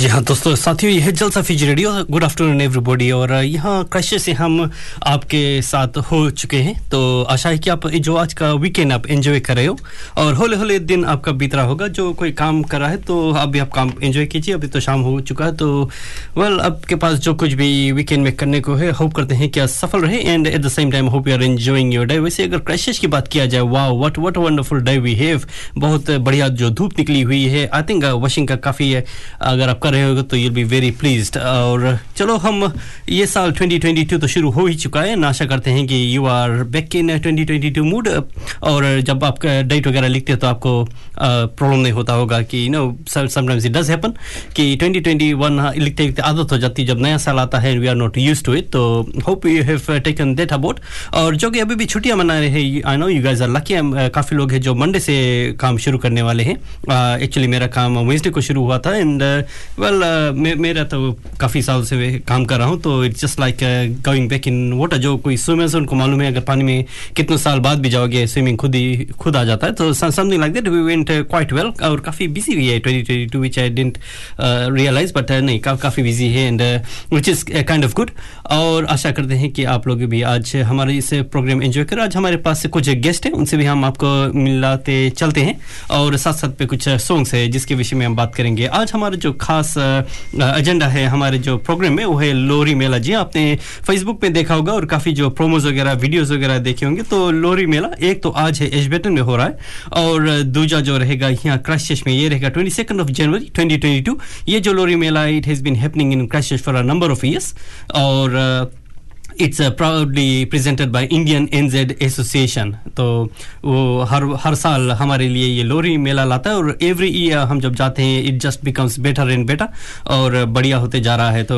जी हाँ दोस्तों, साथियों, यह Jalsa Fiji radio. Good afternoon everybody और यहाँ क्रश से हम आपके साथ हो चुके हैं। तो आशा है कि आप जो आज का वीकेंड आप एंजॉय कर रहे हो। और होले होले दिन आपका बीत रहा होगा। जो कोई काम कर रहा है तो आप भी आप काम एंजॉय कीजिए। अभी तो शाम हो चुका है तो वेल आपके पास जो कुछ भी वीकेंड में करने को है होप करते हैं क्या सफल रहे। And at the same time hope you are enjoying your day वैसे अगर क्रैशेस की बात किया जाए वाह what what wonderful day we have बहुत बढ़िया जो धूप निकली हुई है। आई थिंक वॉशिंग का काफ़ी है अगर आप कर रहे हो तो यूल बी वेरी प्लीज़ और चलो हम ये साल 2022 तो शुरू हो ही चुका है। आशा करते हैं कि you are back in 2022 mood और जब आप डेट वगैरह लिखते हो तो आपको प्रॉब्लम नहीं होता होगा कि you know sometimes it does happen कि 2021 लिखते लिखते आदत हो जाती है। जब नया साल आता है we are not use to it तो hope you have taken that about और जो कि अभी भी छुट्टियाँ मना रहे हैं I know you guys are lucky काफ़ी लोग हैं जो मंडे से काम शुरू करने वाले हैं। एक्चुअली uh, मेरा काम वेंसडे को शुरू हुआ था एंड वेल मे, मेरा तो काफ़ी साल से काम कर रहा हूँ तो it's just like going back in water जो कोई स्विमर्स उनको मालूम है अगर पानी में कितने साल बाद भी जाओगे स्विमिंग खुद ही खुद आ जाता है तो something like that we went quite well और काफ़ी बिज़ी भी है twenty twenty two which I didn't realise but नहीं काफ़ी बिज़ी है and which is kind of good और आशा करते हैं कि आप लोग भी आज हमारे इस प्रोग्राम एंजॉय करें। आज हमारे पास कुछ गेस्ट हैं उनसे भी हम आपको मिलाते चलते हैं और साथ साथ पे कुछ सॉन्ग्स है जिसके विषय में हम बात करेंगे। आज हमारा जो खास एजेंडा है हमारे जो प्रोग्राम में, वो है लोरी मेला। जी आपने फेसबुक पे देखा होगा और काफ़ी जो प्रोमोज वगैरह वीडियोज़ वगैरह देखे होंगे। तो लोरी मेला, एक तो आज है एजबेटन में हो रहा है और दूजा जो रहेगा यहाँ क्राइस्ट में, ये रहेगा twenty second of January twenty twenty two ये जो Lohri Mela it has been happening in Christ for a number of years और it's proudly presented by Indian NZ association तो वो हर हर साल हमारे लिए ये लोरी मेला लाता है और एवरी ईयर हम जब जाते हैं it just becomes better and better और बढ़िया होते जा रहा है। तो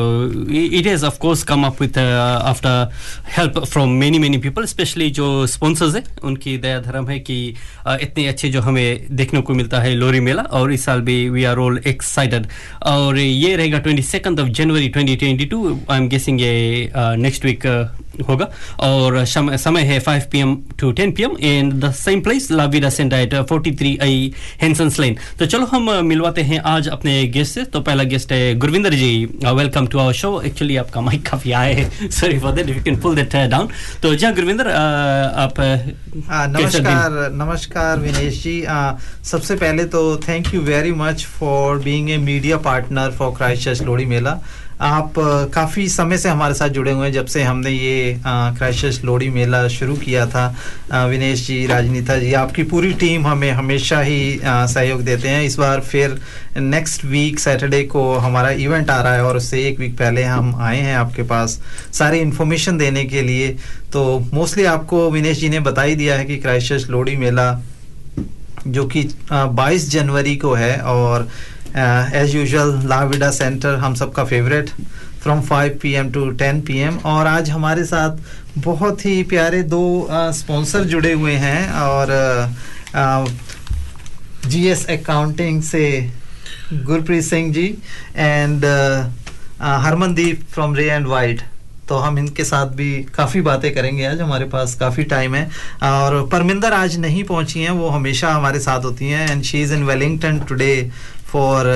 it is of course come up with after help from many many people specially जो स्पॉन्सर्स है उनकी दया धर्म है कि uh, इतने अच्छे जो हमें देखने को मिलता है लोरी मेला और इस साल भी वी आर ऑल एक्साइटेड और ये रहेगा twenty second of January twenty twenty two I am guessing ये नेक्स्ट वीक होगा। और समय है 5 PM to 10 PM in the same place la vida centre at 43 I Hensons lane तो चलो हम मिलवाते हैं आज अपने गेस्ट से। तो पहला गेस्ट है Gurvinder ji. Welcome to our show actually आपका माइक काफ़ी आए है। Sorry for that you can pull that down तो जी गुरविंदर आप नमस्कार नमस्कार विनेश जी। सबसे पहले तो thank you very much for being a media partner for Christ Lohri Mela आप काफ़ी समय से हमारे साथ जुड़े हुए हैं जब से हमने ये क्राइशस लोडी मेला शुरू किया था। विनेश जी, राजनीता जी, आपकी पूरी टीम हमें हमेशा ही सहयोग देते हैं। इस बार फिर नेक्स्ट वीक सैटरडे को हमारा इवेंट आ रहा है और उससे एक वीक पहले हम आए हैं आपके पास सारी इन्फॉर्मेशन देने के लिए। तो मोस्टली आपको विनेश जी ने बता ही दिया है कि क्राइशस लोडी मेला, जो कि 22 जनवरी को है और एज यूजल लाविडा सेंटर हम सबका favourite from 5 PM to 10 PM और आज हमारे साथ बहुत ही प्यारे दो स्पॉन्सर uh, जुड़े हुए हैं और जीएस uh, अकाउंटिंग से Gurpreet Singh ji and Harmandeep from Ray and White तो हम इनके साथ भी काफ़ी बातें करेंगे आज हमारे पास काफ़ी टाइम है। और परमिंदर आज नहीं पहुँची हैं वो हमेशा हमारे साथ होती हैं। And she is in Wellington today for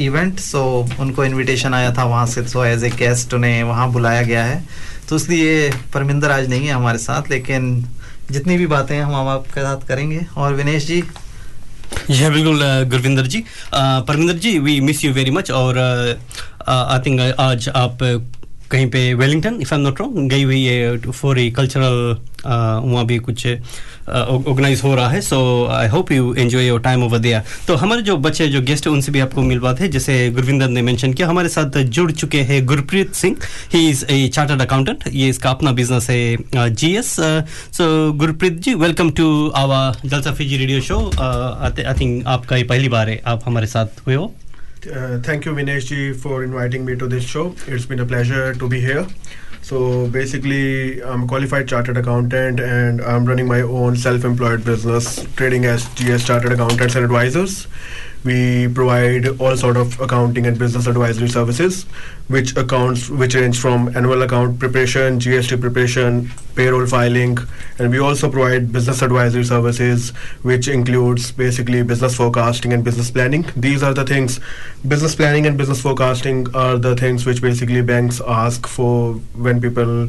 event so उनको इनविटेशन आया था वहाँ से सो एज ए गेस्ट उन्हें वहाँ बुलाया गया है। तो इसलिए परमिंदर आज नहीं है हमारे साथ, लेकिन जितनी भी बातें हम हम आपके साथ करेंगे। और विनेश जी? जी बिल्कुल Gurvinder ji. Parminder ji we miss you very much और आई थिंक आज आप कहीं पे Wellington if I am not wrong गई हुई है फॉर ए कल्चरल वहाँ भी कुछ ऑर्गेनाइज हो रहा है so I hope you enjoy your time over दिया तो हमारे जो बच्चे, जो गेस्ट है उनसे भी आपको मिल पाते हैं, जैसे गुरविंदर ने मेंशन किया, हमारे साथ जुड़ चुके हैं Gurpreet Singh he is a chartered accountant ये इसका अपना बिज़नेस है जी S so Gurpreet ji welcome to our Jalsa Fiji radio show I think आपका ये पहली बार है, आप हमारे साथ हुए हो। Uh, thank you, Vinesh ji, for inviting me to this show. It's been a pleasure to be here. So basically, I'm a qualified chartered accountant and I'm running my own self-employed business, trading as GS Chartered Accountants and Advisors. We provide all sort of accounting and business advisory services, which accounts which range from annual account preparation, GST preparation, payroll filing, and we also provide business advisory services, which includes basically business forecasting and business planning. These are the things, business planning and business forecasting are the things which basically banks ask for when people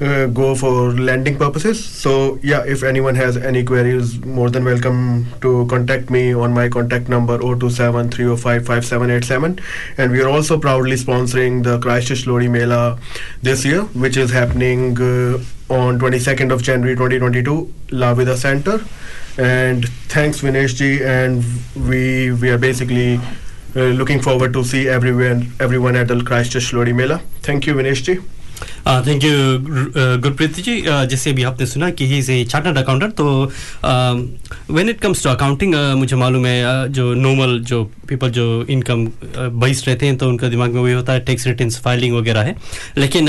uh, go for lending purposes. So yeah, if anyone has any queries, more than welcome to contact me on my contact number 027 305 5787. And we are also proudly sponsoring the Christchurch Lodi Mela this year, which is happening uh, on 22nd of January 2022, La Vida Center. And thanks Vinesh ji, and we we are basically uh, looking forward to see everyone everyone at the Christchurch Lodi Mela. Thank you Vinesh ji. Thank you Gurpreet ji जैसे अभी आपने सुना कि he is a chartered accountant तो when it comes to accounting मुझे मालूम है जो नॉर्मल जो पीपल जो इनकम बेस्ड रहते हैं तो उनका दिमाग में वही होता है टैक्स रिटर्न फाइलिंग वगैरह है। लेकिन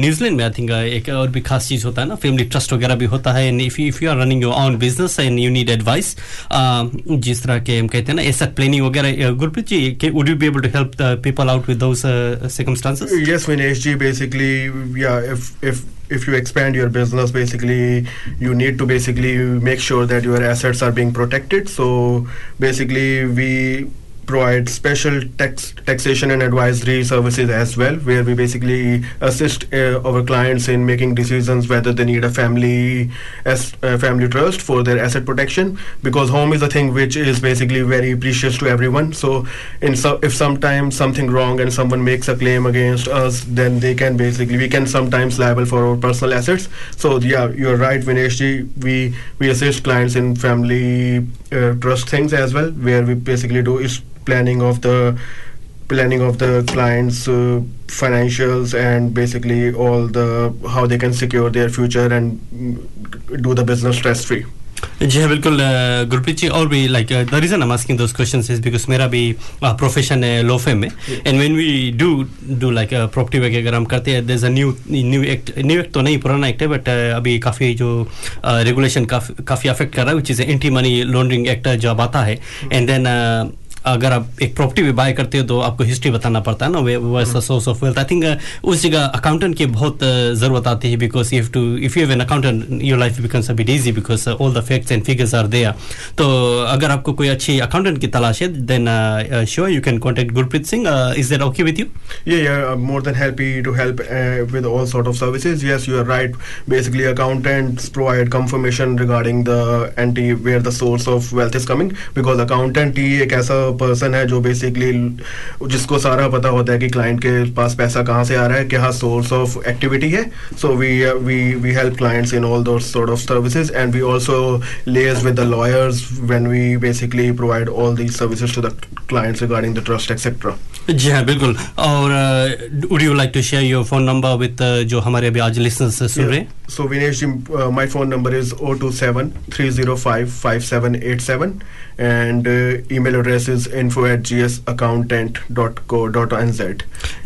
न्यूजीलैंड में आई थिंक एक और भी खास चीज़ होता है ना फैमिली ट्रस्ट वगैरह भी होता है। And if you are running your own business and you need advice जिस तरह के हम कहते हैं ना एसेट प्लानिंग वगैरह Gurpreet ji would you be able to help people out with those circumstances yes Vinesh ji basically yeah if if if you expand your business basically you need to basically make sure that your assets are being protected. So basically we provide special tax taxation and advisory services as well, where we basically assist uh, our clients in making decisions whether they need a family as uh, family trust for their asset protection, because home is a thing which is basically very precious to everyone. So, in so if sometimes something wrong and someone makes a claim against us, then they can basically we can sometimes liable for our personal assets. So yeah, you're right, Vinesh We we assist clients in family uh, trust things as well, where we basically do is planning of the planning of the clients uh, financials and basically all the how they can secure their future and do the business stress free जी हाँ बिल्कुल गुरप्रीत जी और भी like the reason I asking those questions is because मेरा भी profession है law firm में and when we do do like property work अगर हम करते हैं there a new new act new act तो नहीं पुराना एक्ट है बट अभी काफ़ी जो रेगुलेशन काफ़ी काफ़ी अफेक्ट कर रहा है which is anti money laundering act जब आता है एंड देन अगर आप एक प्रॉपर्टी भी बाय करते हो तो आपको हिस्ट्री बताना पड़ता है ना वैसा source of wealth I think उस जगह अकाउंटेंट की बहुत uh, ज़रूरत आती है because you too if you have an accountant your life becomes a bit easy because all the facts and figures are there तो अगर आपको कोई अच्छी अकाउंटेंट की तलाश है then sure you can contact Gurpreet Singh is that okay with you Yeah, more than happy to help uh, with all sort of services. Yes, you are right. Basically, accountants provide confirmation regarding the anti where the source of wealth is coming because accountant ही एक ऐसा person है जो basically जिसको सारा पता होता है कि क्लाइंट के पास पैसा कहाँ से आ रहा है क्या सोर्स ऑफ़ एक्टिविटी है। So we we we help clients in all those sort of services and we also liaise with the lawyers when we basically provide all these services to the clients regarding the trust etc जी हाँ बिल्कुल। और would you like to share your phone number with जो हमारे अभी आज listeners सुन रहे हैं? So Vinesh ji my phone number is O two seven three zero five 02730557787 and uh, email address is info at gsaccountant.co.nz G S accountant dot co dot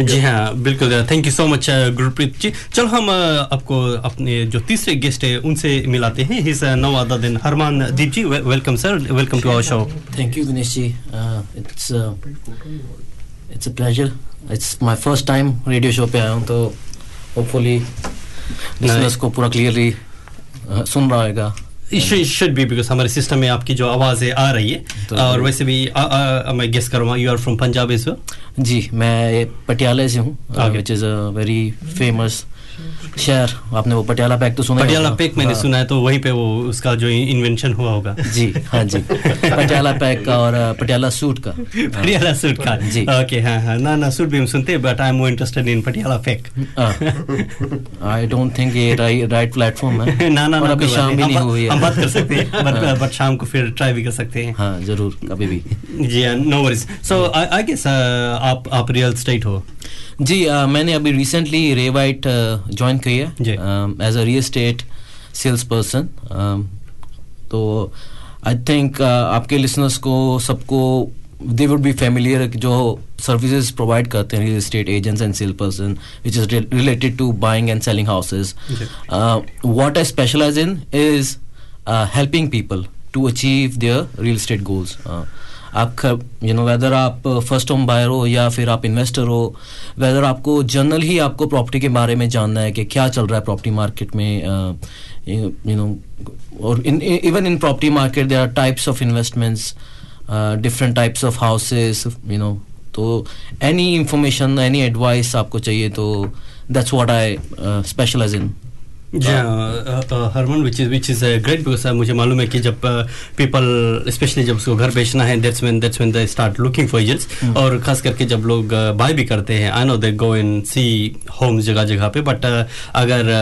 जी हाँ बिल्कुल thank you so much Gurpreet ji चलो हम uh, आपको अपने जो तीसरे guest है उनसे मिलाते हैं। He's no other than Harmandeep ji welcome sir welcome to our show thank you Dinesh ji it's it's a pleasure it's my first time radio show पे आया हूँ तो होपफुली लिसनर्स को पूरा क्लियरली सुन रहा होगा। शुड बी बिकॉज़ हमारे सिस्टम में आपकी जो आवाज़ है आ रही है तो और वैसे भी आ, आ, मैं गेस करूँगा you are from Punjab is जी मैं पटियाला से हूँ which is a very famous शहर। आपने वो पटियाला पैक तो सुना पटियाला पैक मैंने हाँ। सुना है तो वहीं पे वो उसका जो इन्वेंशन हुआ होगा। जी हाँ जी। पटियाला पैक का और पटियाला सूट का। पटियाला सूट का। जी। ओके हाँ हाँ। ना ना सूट भी हम सुनते but I am more interested in Patiala peg I don't think ये राइट प्लेटफॉर्म है। ना ना अभी शाम भी नहीं। हुई है। हम बात कर सकते हैं बट बट शाम को फिर ट्राई भी कर सकते हैं। हाँ ज़रूर कभी भी। जी no worries so I guess आप आप रियल स्टेट हो। जी uh, मैंने अभी रिसेंटली रे वाइट ज्वाइन की है as a real state sales person तो आई थिंक आपके लिसनर्स को सबको दे वुड बी फेमिलियर जो सर्विसेज़ प्रोवाइड करते हैं real estate agents and sale person which is related to buying and selling houses what I specialise in is helping people to achieve their real estate goals आप you know whether आप first home buyer हो या फिर आप investor हो weather आपको general ही आपको property के बारे में जानना है कि क्या चल रहा है प्रॉपर्टी मार्केट में यू नो और even in property market there are types of investments different types of houses you know तो एनी इंफॉर्मेशन एनी एडवाइस आपको चाहिए तो that's what I specialise in Harman which is which is great because मुझे मालूम है कि जब people specially जब उसको घर बेचना है that's when that's when they start looking for agents और खास करके जब लोग बाय भी करते हैं I no they go in C Holmes जगह जगह पे बट अगर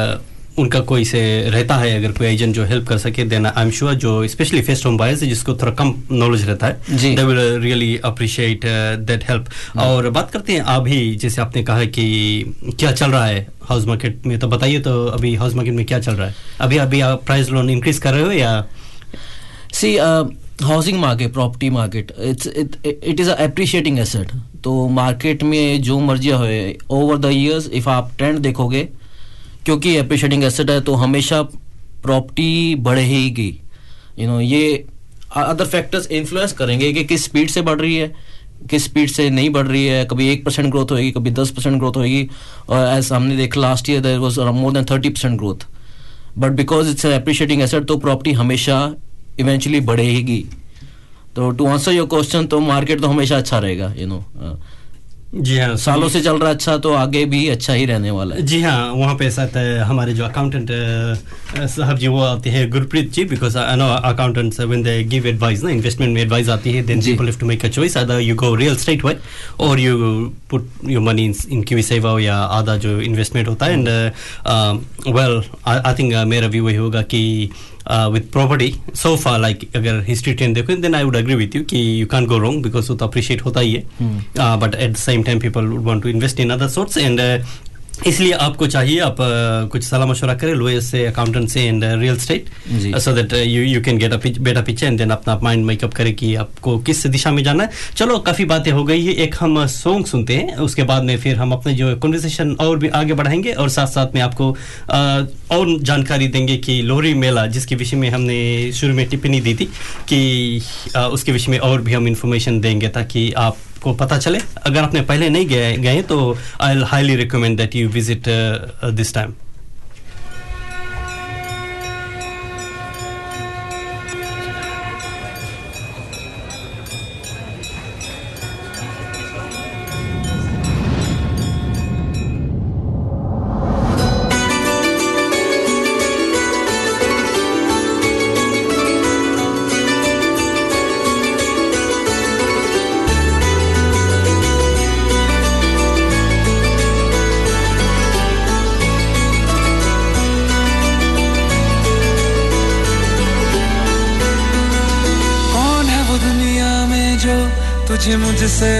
उनका कोई से रहता है अगर कोई एजेंट जो हेल्प कर सके देन आई एम श्योर जो स्पेशली फेस्ट होम बायर्स जिसको थोड़ा कम नॉलेज रहता है they will really appreciate that help और बात करते हैं अभी जैसे आपने कहा कि क्या चल रहा है हाउस मार्केट में तो बताइए तो अभी हाउस मार्केट में क्या चल रहा है? अभी अभी आप प्राइस लोन इंक्रीज कर रहे हो या? See housing market property market it's it is appreciating asset तो मार्केट में जो मर्ज़ी हो ओवर द इयर्स इफ़ आप ट्रेंड देखोगे क्योंकि अप्रिशिएटिंग एसेट है तो हमेशा प्रॉपर्टी बढ़ेगी यू नो ये अदर फैक्टर्स इन्फ्लुएंस करेंगे कि किस स्पीड से बढ़ रही है किस स्पीड से नहीं बढ़ रही है। कभी एक परसेंट ग्रोथ होगी कभी दस परसेंट ग्रोथ होगी। और एज हमने देखा last year there was more than thirty percent growth but because it's appreciating asset तो प्रॉपर्टी हमेशा इवेंचुअली बढ़ेगी। तो टू आंसर योर क्वेश्चन तो मार्केट तो हमेशा अच्छा रहेगा यू you नो know, जी हाँ सालों से चल रहा अच्छा तो आगे भी अच्छा ही रहने वाला है। जी हाँ वहाँ पे साथ हमारे जो अकाउंटेंट साहब जी वो आते हैं Gurpreet ji because I know accountants when they give advice ना इन्वेस्टमेंट में एडवाइस आती है then people have to make a choice other you go real state way और you put your money in KiwiSaver या आधा जो investment होता है एंड वेल आई थिंक मेरा भी वही होगा कि with property so far like अगर history trend देखो then I would agree with you कि you can't go wrong because वो तो appreciate होता ही है hmm. uh, but at the same time people would want to invest in other sorts and uh, इसलिए आपको चाहिए आप uh, कुछ सलाह मशवरा करें लोयर से अकाउंटेंट से and real state so that you you can get a better picture and then अपना माइंड मेकअप करें कि आपको किस दिशा में जाना है। चलो काफ़ी बातें हो गई है। एक हम सॉन्ग सुनते हैं उसके बाद में फिर हम अपने जो कन्वर्सेशन और भी आगे बढ़ाएँगे और साथ साथ में आपको uh, और जानकारी देंगे कि लोहरी मेला जिसके विषय में हमने शुरू में टिप्पणी दी थी कि uh, उसके विषय में और भी हम इंफॉर्मेशन देंगे ताकि आप आपको पता चले। अगर आपने पहले नहीं गए गए तो I highly recommend that you visit this time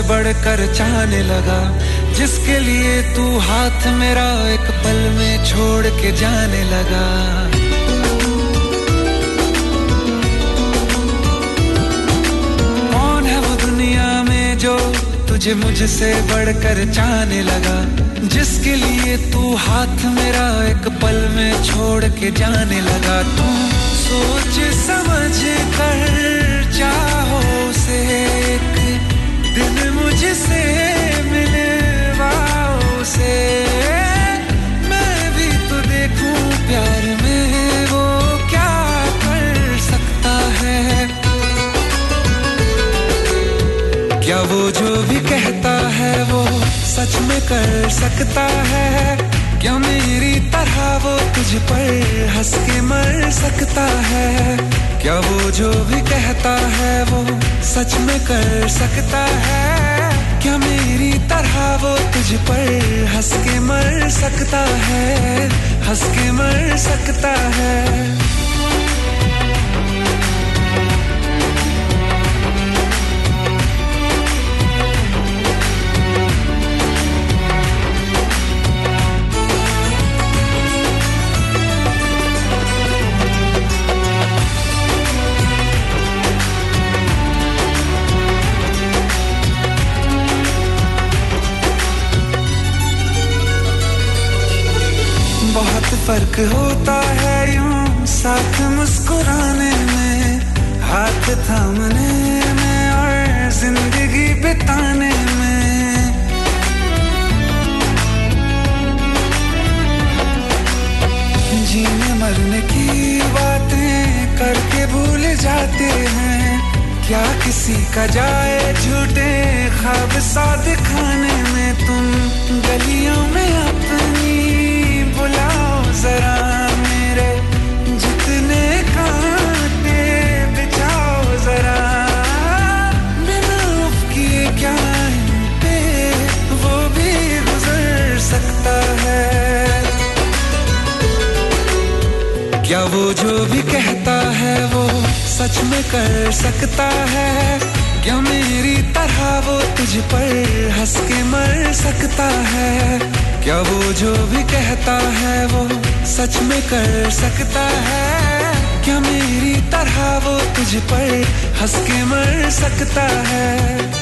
बढ़कर चाहने लगा। जिसके लिए तू हाथ मेरा एक पल में छोड़ के जाने लगा। कौन है वो दुनिया में जो तुझे मुझसे बढ़कर चाहने लगा? जिसके लिए तू हाथ मेरा एक पल में छोड़ के जाने लगा। तू सोच समझ कर चाहो से दिन मुझसे मिलवाओ से। मैं भी तो देखूँ प्यार में वो क्या कर सकता है। क्या वो जो भी कहता है वो सच में कर सकता है? क्या मेरी तरह पर हंस के मर सकता है? क्या वो जो भी कहता है वो सच में कर सकता है? क्या मेरी तरह वो तुझ पर हंस के मर सकता है? हंस के मर सकता है। फ़र्क होता है यूँ साथ मुस्कुराने में, हाथ थामने में और ज़िंदगी बिताने में। जीने मरने की बातें करके भूल जाते हैं, क्या किसी का जाए झूठे ख्वाब सा दिखाने में तुम गलियों में अपनी मेरे जितने कांटे बिछाओ जरा। बिना किए पे, वो भी गुजर सकता है। क्या वो जो भी कहता है, वो सच में कर सकता है? क्या मेरी तरह वो तुझ पर हंस के मर सकता है? क्या वो जो भी कहता है वो सच में कर सकता है? क्या मेरी तरह वो तुझ पर हंस के मर सकता है?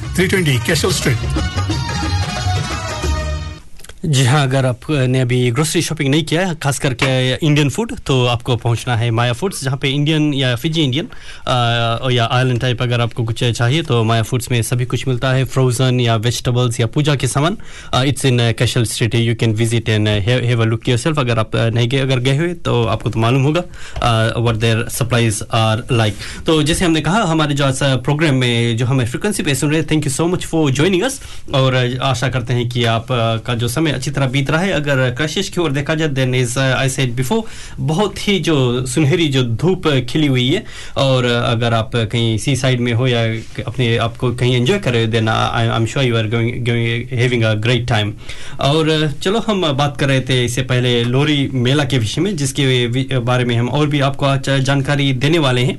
320 Cashel Street. जी हाँ अगर आपने अभी ग्रोसरी शॉपिंग नहीं किया है खास करके इंडियन फ़ूड तो आपको पहुँचना है माया फूड्स जहाँ पे इंडियन या फिजी इंडियन या आयलैंड टाइप अगर आपको कुछ चाहिए तो माया फूड्स में सभी कुछ मिलता है फ्रोजन या वेजिटेबल्स या पूजा के सामान it's in Cashel Street you can visit and have a look yourself अगर आप नहीं गए, अगर गए हुए तो आपको तो मालूम होगा where their supplies are like तो जैसे हमने कहा, हमारे जो प्रोग्राम में जो हमें फ्रिक्वेंसी पे सुन रहे thank you so much for joining us और आशा करते हैं कि आप का जो समय में अच्छी तरह बीत रहा है। अगर क्रशिश की ओर देखा जाए, then is I said before बहुत ही जो सुनहरी जो धूप खिली हुई है। और अगर आप कहीं सी साइड में हो या अपने आपको कहीं एंजॉय कर रहे हो then I am sure you are having a great time और चलो हम बात कर रहे थे इससे पहले लोरी मेला के विषय में, जिसके बारे में हम और भी आपको आज जानकारी देने वाले हैं।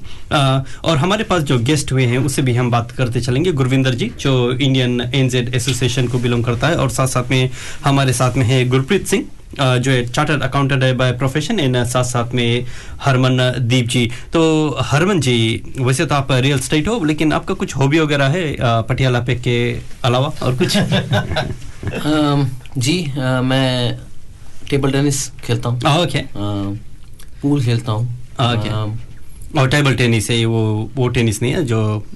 और हमारे पास जो गेस्ट हुए हैं, उससे भी हम बात करते चलेंगे। गुरविंदर जी, जो इंडियन एनजेड एसोसिएशन को बिलोंग करता है, और साथ साथ में हमारे साथ में है गुरप्रीत सिंह जो है चार्टर्ड अकाउंटेंट है बाय प्रोफेशन इन साथ साथ में हरमन दीप जी। तो हरमन जी वैसे तो आप रियल स्टेट हो लेकिन आपका कुछ हॉबी वगैरह है पटियाला पे के अलावा और कुछ? जी मैं टेबल टेनिस खेलता हूँ। ओके पूल खेलता हूँ। और टेबल टेनिस है वो वो टेनिस नहीं है जो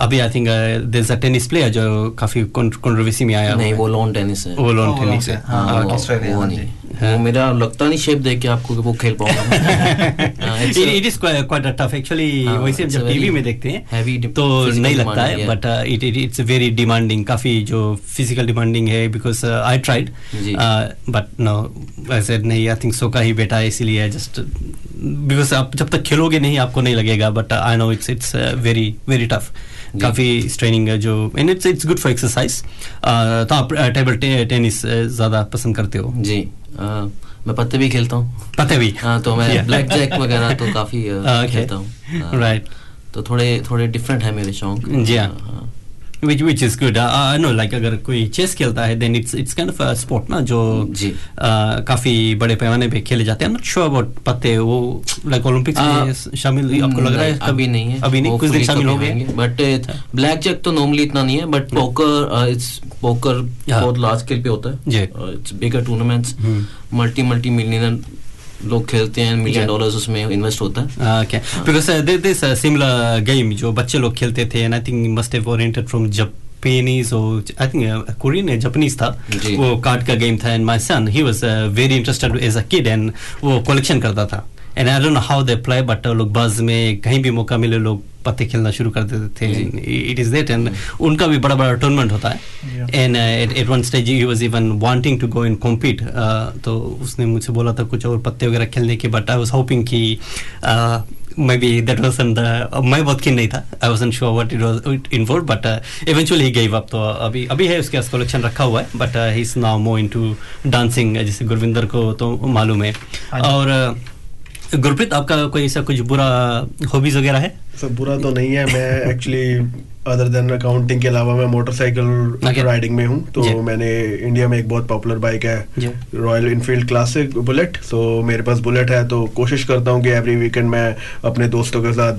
अभी I think there a tennis player जो काफ़ी कंट्रोवर्सी में आया नहीं वो लॉन टेनिस है। वो लॉन टेनिस है। हाँ, ऑस्ट्रेलिया वो मेरा लगता नहीं शेप देख के आपको कि वो खेल पाऊँगा it is quite tough actually वैसे जब टीवी में देखते हैं तो नहीं लगता है but it it it's very demanding काफ़ी जो फ़िज़िकल डिमांडिंग है because I tried but no ऐसे नहीं आई थिंक सो का ही बेटा है इसीलिए जस्ट बिकॉज़ आप जब तक खेलोगे नहीं आपको नहीं लगेगा but I know it's it's very very tough काफ़ी स्ट्रेनिंग है जो and it's it's good for exercise तो आप टेबल टेनिस ज़्यादा पसंद करते हो? जी। मैं पत्ते भी खेलता हूँ। पत्ते भी? हाँ तो मैं ब्लैक जैक वगैरह तो काफ़ी खेलता हूँ। राइट तो थोड़े थोड़े डिफरेंट है मेरे शौक। जी हाँ। Which which is good. I know like अगर कोई चेस खेलता है then it's it's kind of sport ना जो uh, काफ़ी बड़े पैमाने पे खेले जाते हैं। नॉट श्योर अबाउट पत्ते वो लाइक ओलंपिक्स में शामिल आपको लग रहा है अभी नहीं है। अभी नहीं कुछ दिन शामिल हो गए बट ब्लैक जैक तो नॉर्मली इतना नहीं है बट पोकर इट्स पोकर बहुत लार्ज स्केल पे होता है। It's bigger tournaments multi multi million लोग खेलते हैं मिलियन डॉलर्स उसमें इन्वेस्ट होता है। Okay because this similar game जो बच्चे लोग खेलते थे and I think must have oriented from Japanese और आई थिंक कोरियन है जापानीज था। वो कार्ड का गेम था and my son he was very interested as a kid and वो कलेक्शन करता था। And I don't know how they play but लोग बज में कहीं भी मौका मिले लोग पत्ते खेलना शुरू कर देते थे। इट इज़ देट एंड उनका भी बड़ा बड़ा टूर्नामेंट होता है। And at one stage he was even wanting to go in compete तो उसने मुझसे बोला था कुछ और पत्ते वगैरह खेलने के बट आई वाज होपिंग कि maybe that was the मैं बहुत किन नहीं था। I wasn't sure what it was involve but eventually he gave up तो अभी अभी है उसके कलेक्शन रखा हुआ है but he is now more into dancing जैसे गुरविंदर को तो मालूम है। और गुरप्रीत, आपका कोई ऐसा कुछ बुरा हॉबीज वगैरह है? सब बुरा तो नहीं है, मैं एक्चुअली अदर देन अकाउंटिंग के अलावा मैं मोटरसाइकिल राइडिंग में हूँ तो मैंने इंडिया में एक बहुत पॉपुलर बाइक है रॉयल इनफील्ड क्लासिक बुलेट तो मेरे पास बुलेट है तो कोशिश करता हूँ कि एवरी वीकेंड मैं अपने दोस्तों के साथ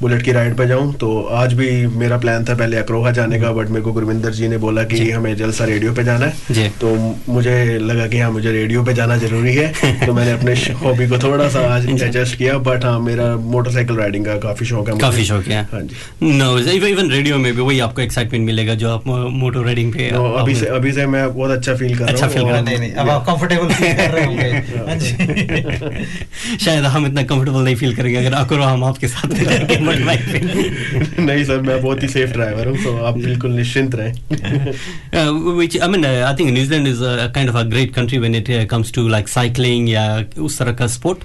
बुलेट की राइड पे जाऊँ। तो आज भी मेरा प्लान था पहले अक्रोहा जाने का बट मेरे को गुरविंदर जी ने बोला कि हमें जलसा रेडियो पे जाना है। तो मुझे लगा कि हाँ मुझे रेडियो पे जाना ज़रूरी है। तो मैंने अपने हॉबी को थोड़ा सा आज एडजस्ट किया बट हाँ मेरा मोटरसाइकिल राइडिंग का काफ़ी शौक है काफ़ी शौक है। हाँ जी। नो इवन रेडियो में भी वही आपको एक्साइटमेंट मिलेगा जो आप मोटर राइडिंग पे no, अभी से अभी से मैं बहुत अच्छा फील कर अच्छा फील कर रहा हूँ। अब आप कंफर्टेबल फील कर रहे होंगे। शायद हम इतना कंफर्टेबल नहीं फील करेंगे अगर अकरो हम आपके साथ नहीं सर मैं बहुत ही सेफ़ ड्राइवर हूँ तो आप बिल्कुल निश्चिंत रहें। Which I mean uh, I think New Zealand is a kind of a great country when it uh, comes to like cycling या उस तरह का स्पोर्ट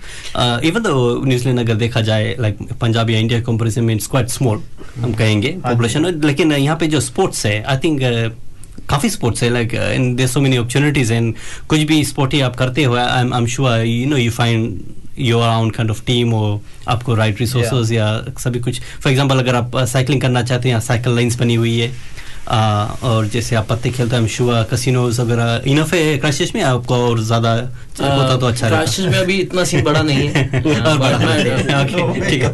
इवन दो न्यूजीलैंड अगर देखा जाए लाइक पंजाब या इंडिया कंपैरिजन में इट्स क्वाइट स्मॉल हम कहेंगे पॉपुलेशन लेकिन यहाँ पे जो स्पोर्ट्स है आई थिंक काफ़ी स्पोर्ट्स है like in there so many opportunities and कुछ भी स्पोर्ट ही आप करते हो I am sure you know you find your own kind of team और आपको राइट रिसोर्सेज या सभी कुछ. फॉर एग्जांपल अगर आप साइकिलिंग करना चाहते हैं साइकिल लाइंस बनी हुई है और जैसे आप पत्ते खेलते हैं शुआ कसिनोज वगैरह इनफ है क्रैशेस में? आपको और ज़्यादा होता तो अच्छा क्रैशेस में अभी इतना सीन बड़ा नहीं है। ठीक है।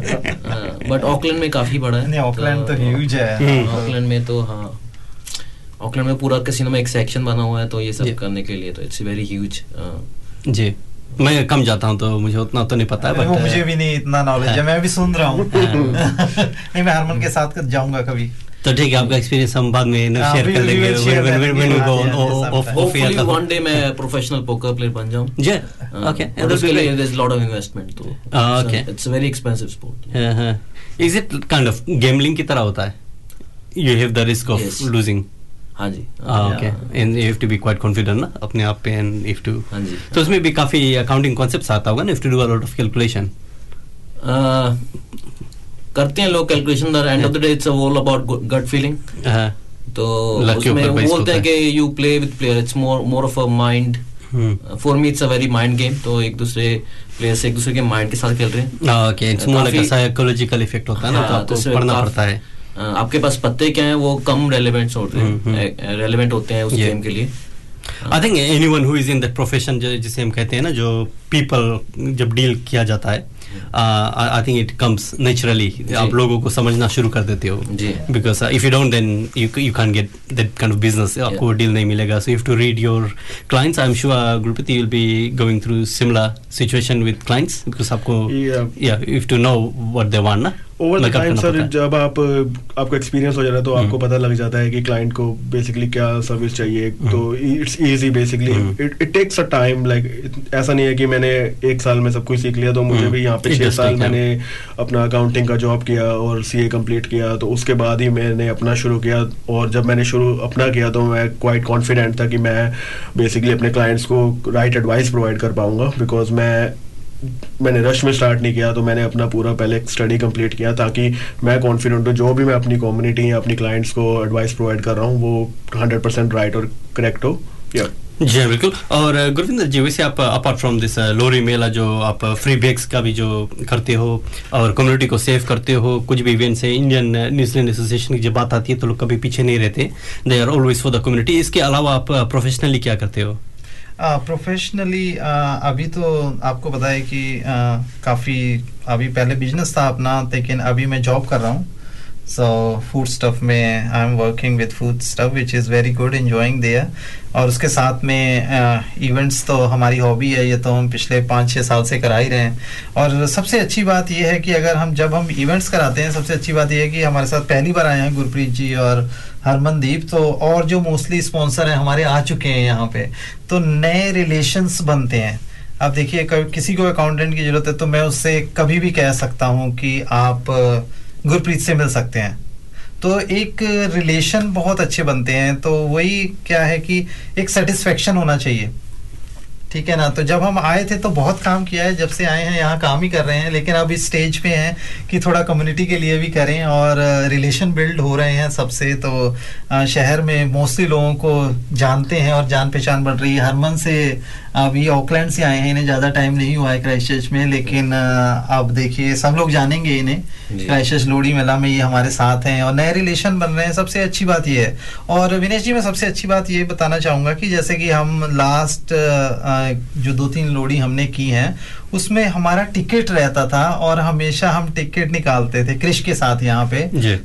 बट ऑकलैंड में काफ़ी बड़ा है। ऑकलैंड तो ह्यूज है। ऑकलैंड में तो हाँ। ऑकलैंड में पूरा कसिनो में एक सेक्शन बना हुआ है तो ये सब करने के लिए तो इट्स वेरी ह्यूज जी। मैं कम जाता हूँ तो मुझे उतना तो नहीं पता है मुझे भी नहीं इतना नॉलेज है। मैं भी सुन रहा हूँ। नहीं मैं हरमन के साथ जाऊँगा कभी। तो ठीक है आपका एक्सपीरियंस हम बाद में शेयर कर लेंगे when we go off air तक। वन डे मैं प्रोफेशनल पोकर प्लेयर बन जाऊँ। जी ओके एंड उसके लिए there is lot of investment तो। Okay it's a very expensive sport is it kind of gambling की तरह होता है? You have the risk of losing हाँ जी। Okay and you have to be quite confident ना अपने आप पे एंड इफ़ टू हाँ जी। तो उसमें भी काफ़ी अकाउंटिंग कॉन्सेप्ट्स आता होगा ना if to do a lot of calculation करते हैं लोग calculation end of the day it's all about gut feeling तो उसमें based बोलते हैं कि you play with player it's more more of a mind for me it's a very mind game तो एक दूसरे प्लेयर्स एक दूसरे के माइंड के साथ खेल रहे हैं. Okay it's more like psychological effect होता है ना तो हाँ, आपको पढ़ना पड़ता है. आपके पास पत्ते क्या हैं? वो कम रेलेवेंट होते हैं. रेलेवेंट होते हैं उस गेम के लिए. I think anyone who is in that profession जिसे हम कहते हैं ना जो पीपल जब डील किया जाता है I think it comes naturally आप लोगों को समझना शुरू कर देते हो। जी because if you don't then you you can get that kind of business आपको डील नहीं मिलेगा. So if to read your clients I am sure Gurpreet will be going through similar situation with clients because आपको Yeah. या if to know what they want ना over the time sir जब आप आपको experience हो जाता है तो आपको पता लग जाता है कि क्लाइंट को बेसिकली क्या सर्विस चाहिए। तो it's easy basically it takes a time like ऐसा नहीं है कि मैंने एक साल में सब कुछ सीख लिया तो मुझे भी यहाँ पे छह साल मैंने अपना अकाउंटिंग का जॉब किया और सी ए कंप्लीट किया तो उसके बाद ही मैंने अपना शुरू किया। और जब मैंने शुरू अपना किया तो मैं क्वाइट कॉन्फिडेंट था कि मैं बेसिकली अपने क्लाइंट्स को राइट एडवाइस प्रोवाइड कर पाऊँगा बिकॉज़ मैं मैंने रश में स्टार्ट नहीं किया तो मैंने अपना पूरा पहले स्टडी कंप्लीट किया ताकि मैं कॉन्फिडेंट हूँ, जो भी मैं अपनी कम्युनिटी या अपनी क्लाइंट्स को एडवाइस प्रोवाइड कर रहा हूँ, वो हंड्रेड परसेंट राइट और करेक्ट हो। या जी, बिल्कुल। और गुरविंदर जी, वैसे आप अपार्ट फ्रॉम दिस लोरी मेला जो आप फ्री बैग्स का भी जो करते हो और कम्युनिटी को सेव करते हो, कुछ भी इवेंट्स है इंडियन न्यूजीलैंड एसोसिएशन की जब बात आती है तो लोग कभी पीछे नहीं रहते। They are always for the community इसके अलावा आप प्रोफेशनली क्या करते हो? प्रोफेशनली अभी तो आपको पता है कि काफ़ी अभी पहले बिज़नेस था अपना, लेकिन अभी मैं जॉब कर रहा हूँ। सो फ़ूड स्टफ़ में I am working with food stuff which is very good enjoying there और उसके साथ में इवेंट्स तो हमारी हॉबी है, ये तो हम पिछले पाँच छः साल से करा ही रहे हैं। और सबसे अच्छी बात यह है कि अगर हम, जब हम इवेंट्स कराते हैं, सबसे अच्छी बात यह है कि हमारे साथ पहली बार आए हैं, गुरप्रीत जी और हरमनदीप तो और जो मोस्टली स्पॉन्सर हैं, हमारे आ चुके हैं यहाँ पे। तो नए रिलेशंस बनते हैं। आप देखिए किसी को अकाउंटेंट की ज़रूरत है तो मैं उससे कभी भी कह सकता हूँ कि आप गुरप्रीत से मिल सकते हैं। तो एक रिलेशन बहुत अच्छे बनते हैं तो वही क्या है कि एक सेटिस्फेक्शन होना चाहिए। ठीक है ना? तो जब हम आए थे तो बहुत काम किया है जब से आए हैं यहाँ काम ही कर रहे हैं लेकिन अब इस स्टेज पे हैं कि थोड़ा कम्युनिटी के लिए भी करें और रिलेशन बिल्ड हो रहे हैं सबसे तो शहर में मोस्टली लोगों को जानते हैं और जान पहचान बढ़ रही है। हरमन से अभी ऑकलैंड से आए हैं इन्हें ज़्यादा टाइम नहीं हुआ है क्राइस्टचर्च में लेकिन अब देखिए सब लोग जानेंगे इन्हें। क्राइस्टचर्च लोड़ी मेला में ये हमारे साथ हैं और नए रिलेशन बन रहे हैं। सबसे अच्छी बात ये है। और विनेश जी मैं सबसे अच्छी बात ये बताना चाहूँगा कि जैसे कि हम लास्ट जो दो तीन लोड़ी हमने की हैं उसमें हमारा टिकट रहता था और हमेशा हम टिकट निकालते थे क्रिश के साथ यहाँ पे।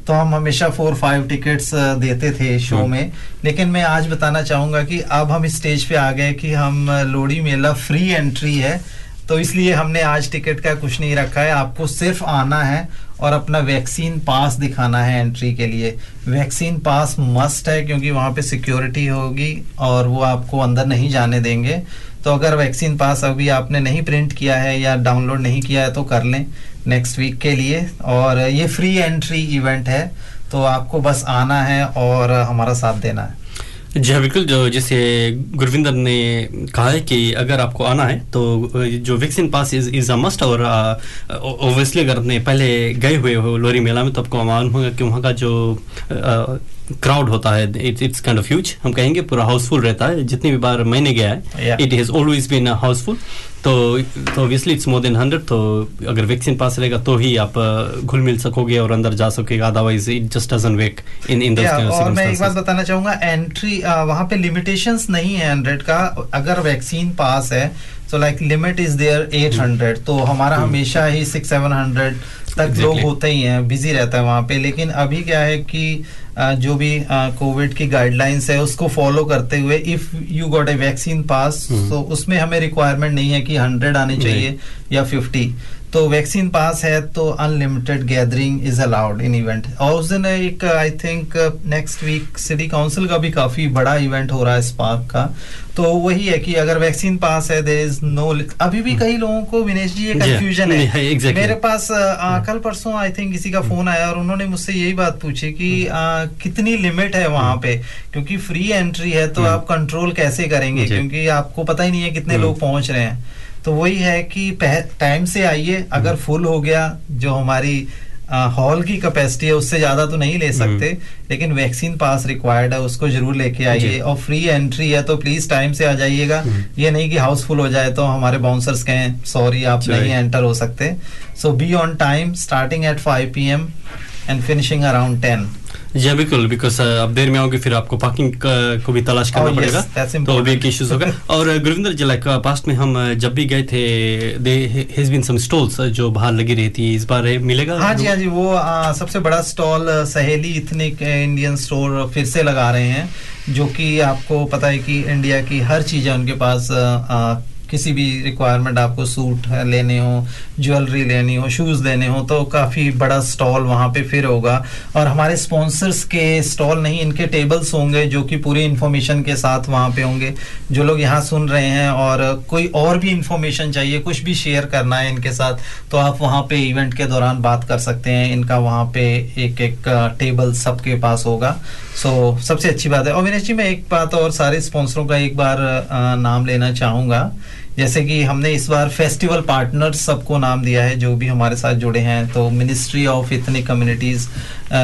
तो हम हमेशा फोर फाइव टिकट्स देते थे शो हम्म। में। लेकिन मैं आज बताना चाहूँगा कि अब हम स्टेज पे आ गए कि हम लोड़ी मेला फ्री एंट्री है। तो इसलिए हमने आज टिकट का कुछ नहीं रखा है। आपको सिर्फ़ आना है और अपना वैक्सीन पास दिखाना है एंट्री के लिए। वैक्सीन पास मस्ट है क्योंकि वहाँ पे सिक्योरिटी होगी और वो आपको अंदर नहीं जाने देंगे। तो अगर वैक्सीन पास अभी आपने नहीं प्रिंट किया है या डाउनलोड नहीं किया है तो कर लें नेक्स्ट वीक के लिए। और ये फ्री एंट्री इवेंट है तो आपको बस आना है और हमारा साथ देना है। जी हाँ बिल्कुल। जो जैसे गुरविंदर ने कहा है कि अगर आपको आना है तो जो vaccine pass is is a must और ओबियसली अगर आपने पहले गए हुए हो लोरी मेला में तो आपको मालूम होगा कि वहाँ का जो क्राउड होता है it's it's kind of huge हम कहेंगे पूरा हाउसफुल रहता है जितनी भी बार मैंने गया है it has always been house full तो तो obviously it's more than hundred तो अगर वैक्सीन पास रहेगा तो ही आप घुल मिल सकोगे और अंदर जा सकोगे। Otherwise it just doesn't work in in और मैं एक बात बताना चाहूँगा एंट्री वहाँ पे लिमिटेशंस नहीं है हंड्रेड का। अगर वैक्सीन पास है तो like limit is there at hundred तो हमारा हमेशा ही सिक्स सेवन हंड्रेड तक लोग होते ही हैं बिज़ी रहता है वहाँ पे। लेकिन अभी क्या है कि जो भी कोविड की गाइडलाइंस है उसको फॉलो करते हुए if you got a vaccine pass तो उसमें हमें रिक्वायरमेंट नहीं है कि हंड्रेड आने चाहिए या फिफ्टी तो वैक्सीन पास है तो unlimited gathering is allowed in event और उस दिन एक I think next week city council का भी काफ़ी बड़ा इवेंट हो रहा है स्पार्क का। तो वही है कि अगर वैक्सीन पास है देर इज़ नो अभी भी कई लोगों को विनेश जी ये कंफ्यूजन है। Exactly. मेरे पास आ, कल परसों आई थिंक किसी का फ़ोन आया और उन्होंने मुझसे यही बात पूछी कि आ, कितनी लिमिट है वहाँ पे? क्योंकि फ्री एंट्री है तो आप कंट्रोल कैसे करेंगे? क्योंकि आपको पता ही नहीं है कितने लोग पहुँच रहे हैं। तो वही है कि टाइम से आइए अगर फुल हो गया जो हमारी हॉल की कैपेसिटी है उससे ज़्यादा तो नहीं ले सकते लेकिन वैक्सीन पास रिक्वायर्ड है उसको ज़रूर लेके आइए और फ्री एंट्री है तो प्लीज़ टाइम से आ जाइएगा। ये नहीं कि हाउसफुल हो जाए तो हमारे बाउंसर्स कहें सॉरी आप नहीं एंटर हो सकते। So be on time starting at five P M and finishing around ten जी हाँ, बिल्कुल बिकॉज़ अब देर में आओगे फिर आपको पार्किंग को भी तलाश करना oh, पड़ेगा। yes, तो भी एक इश्यूज़ होगा। और गुरविंदर जी लाइक पास्ट में हम जब भी गए थे they has been some stalls जो बाहर लगी रही थी। इस बार मिलेगा? हाँ जी हाँ जी वो आ, सबसे बड़ा स्टॉल सहेली इथनिक इंडियन स्टोर फिर से लगा रहे हैं जो कि आपको पता है कि इंडिया की हर चीज़ उनके पास आ, किसी भी रिक्वायरमेंट आपको सूट लेने हो ज्वेलरी लेनी हो शूज़ लेने हो तो काफ़ी बड़ा स्टॉल वहाँ पे फिर होगा। और हमारे स्पॉन्सर्स के स्टॉल नहीं इनके टेबल्स होंगे जो कि पूरी इंफॉर्मेशन के साथ वहाँ पे होंगे। जो लोग यहाँ सुन रहे हैं और कोई और भी इंफॉर्मेशन चाहिए कुछ भी शेयर करना है इनके साथ तो आप वहाँ पे इवेंट के दौरान बात कर सकते हैं। इनका वहाँ पे एक एक टेबल सबके पास होगा। सो so, सबसे अच्छी बात है। और विनेश जी मैं एक बात और सारे स्पॉन्सरों का एक बार नाम लेना चाहूँगा। जैसे कि हमने इस बार फेस्टिवल पार्टनर्स सबको नाम दिया है, जो भी हमारे साथ जुड़े हैं तो मिनिस्ट्री ऑफ़ इतनी communities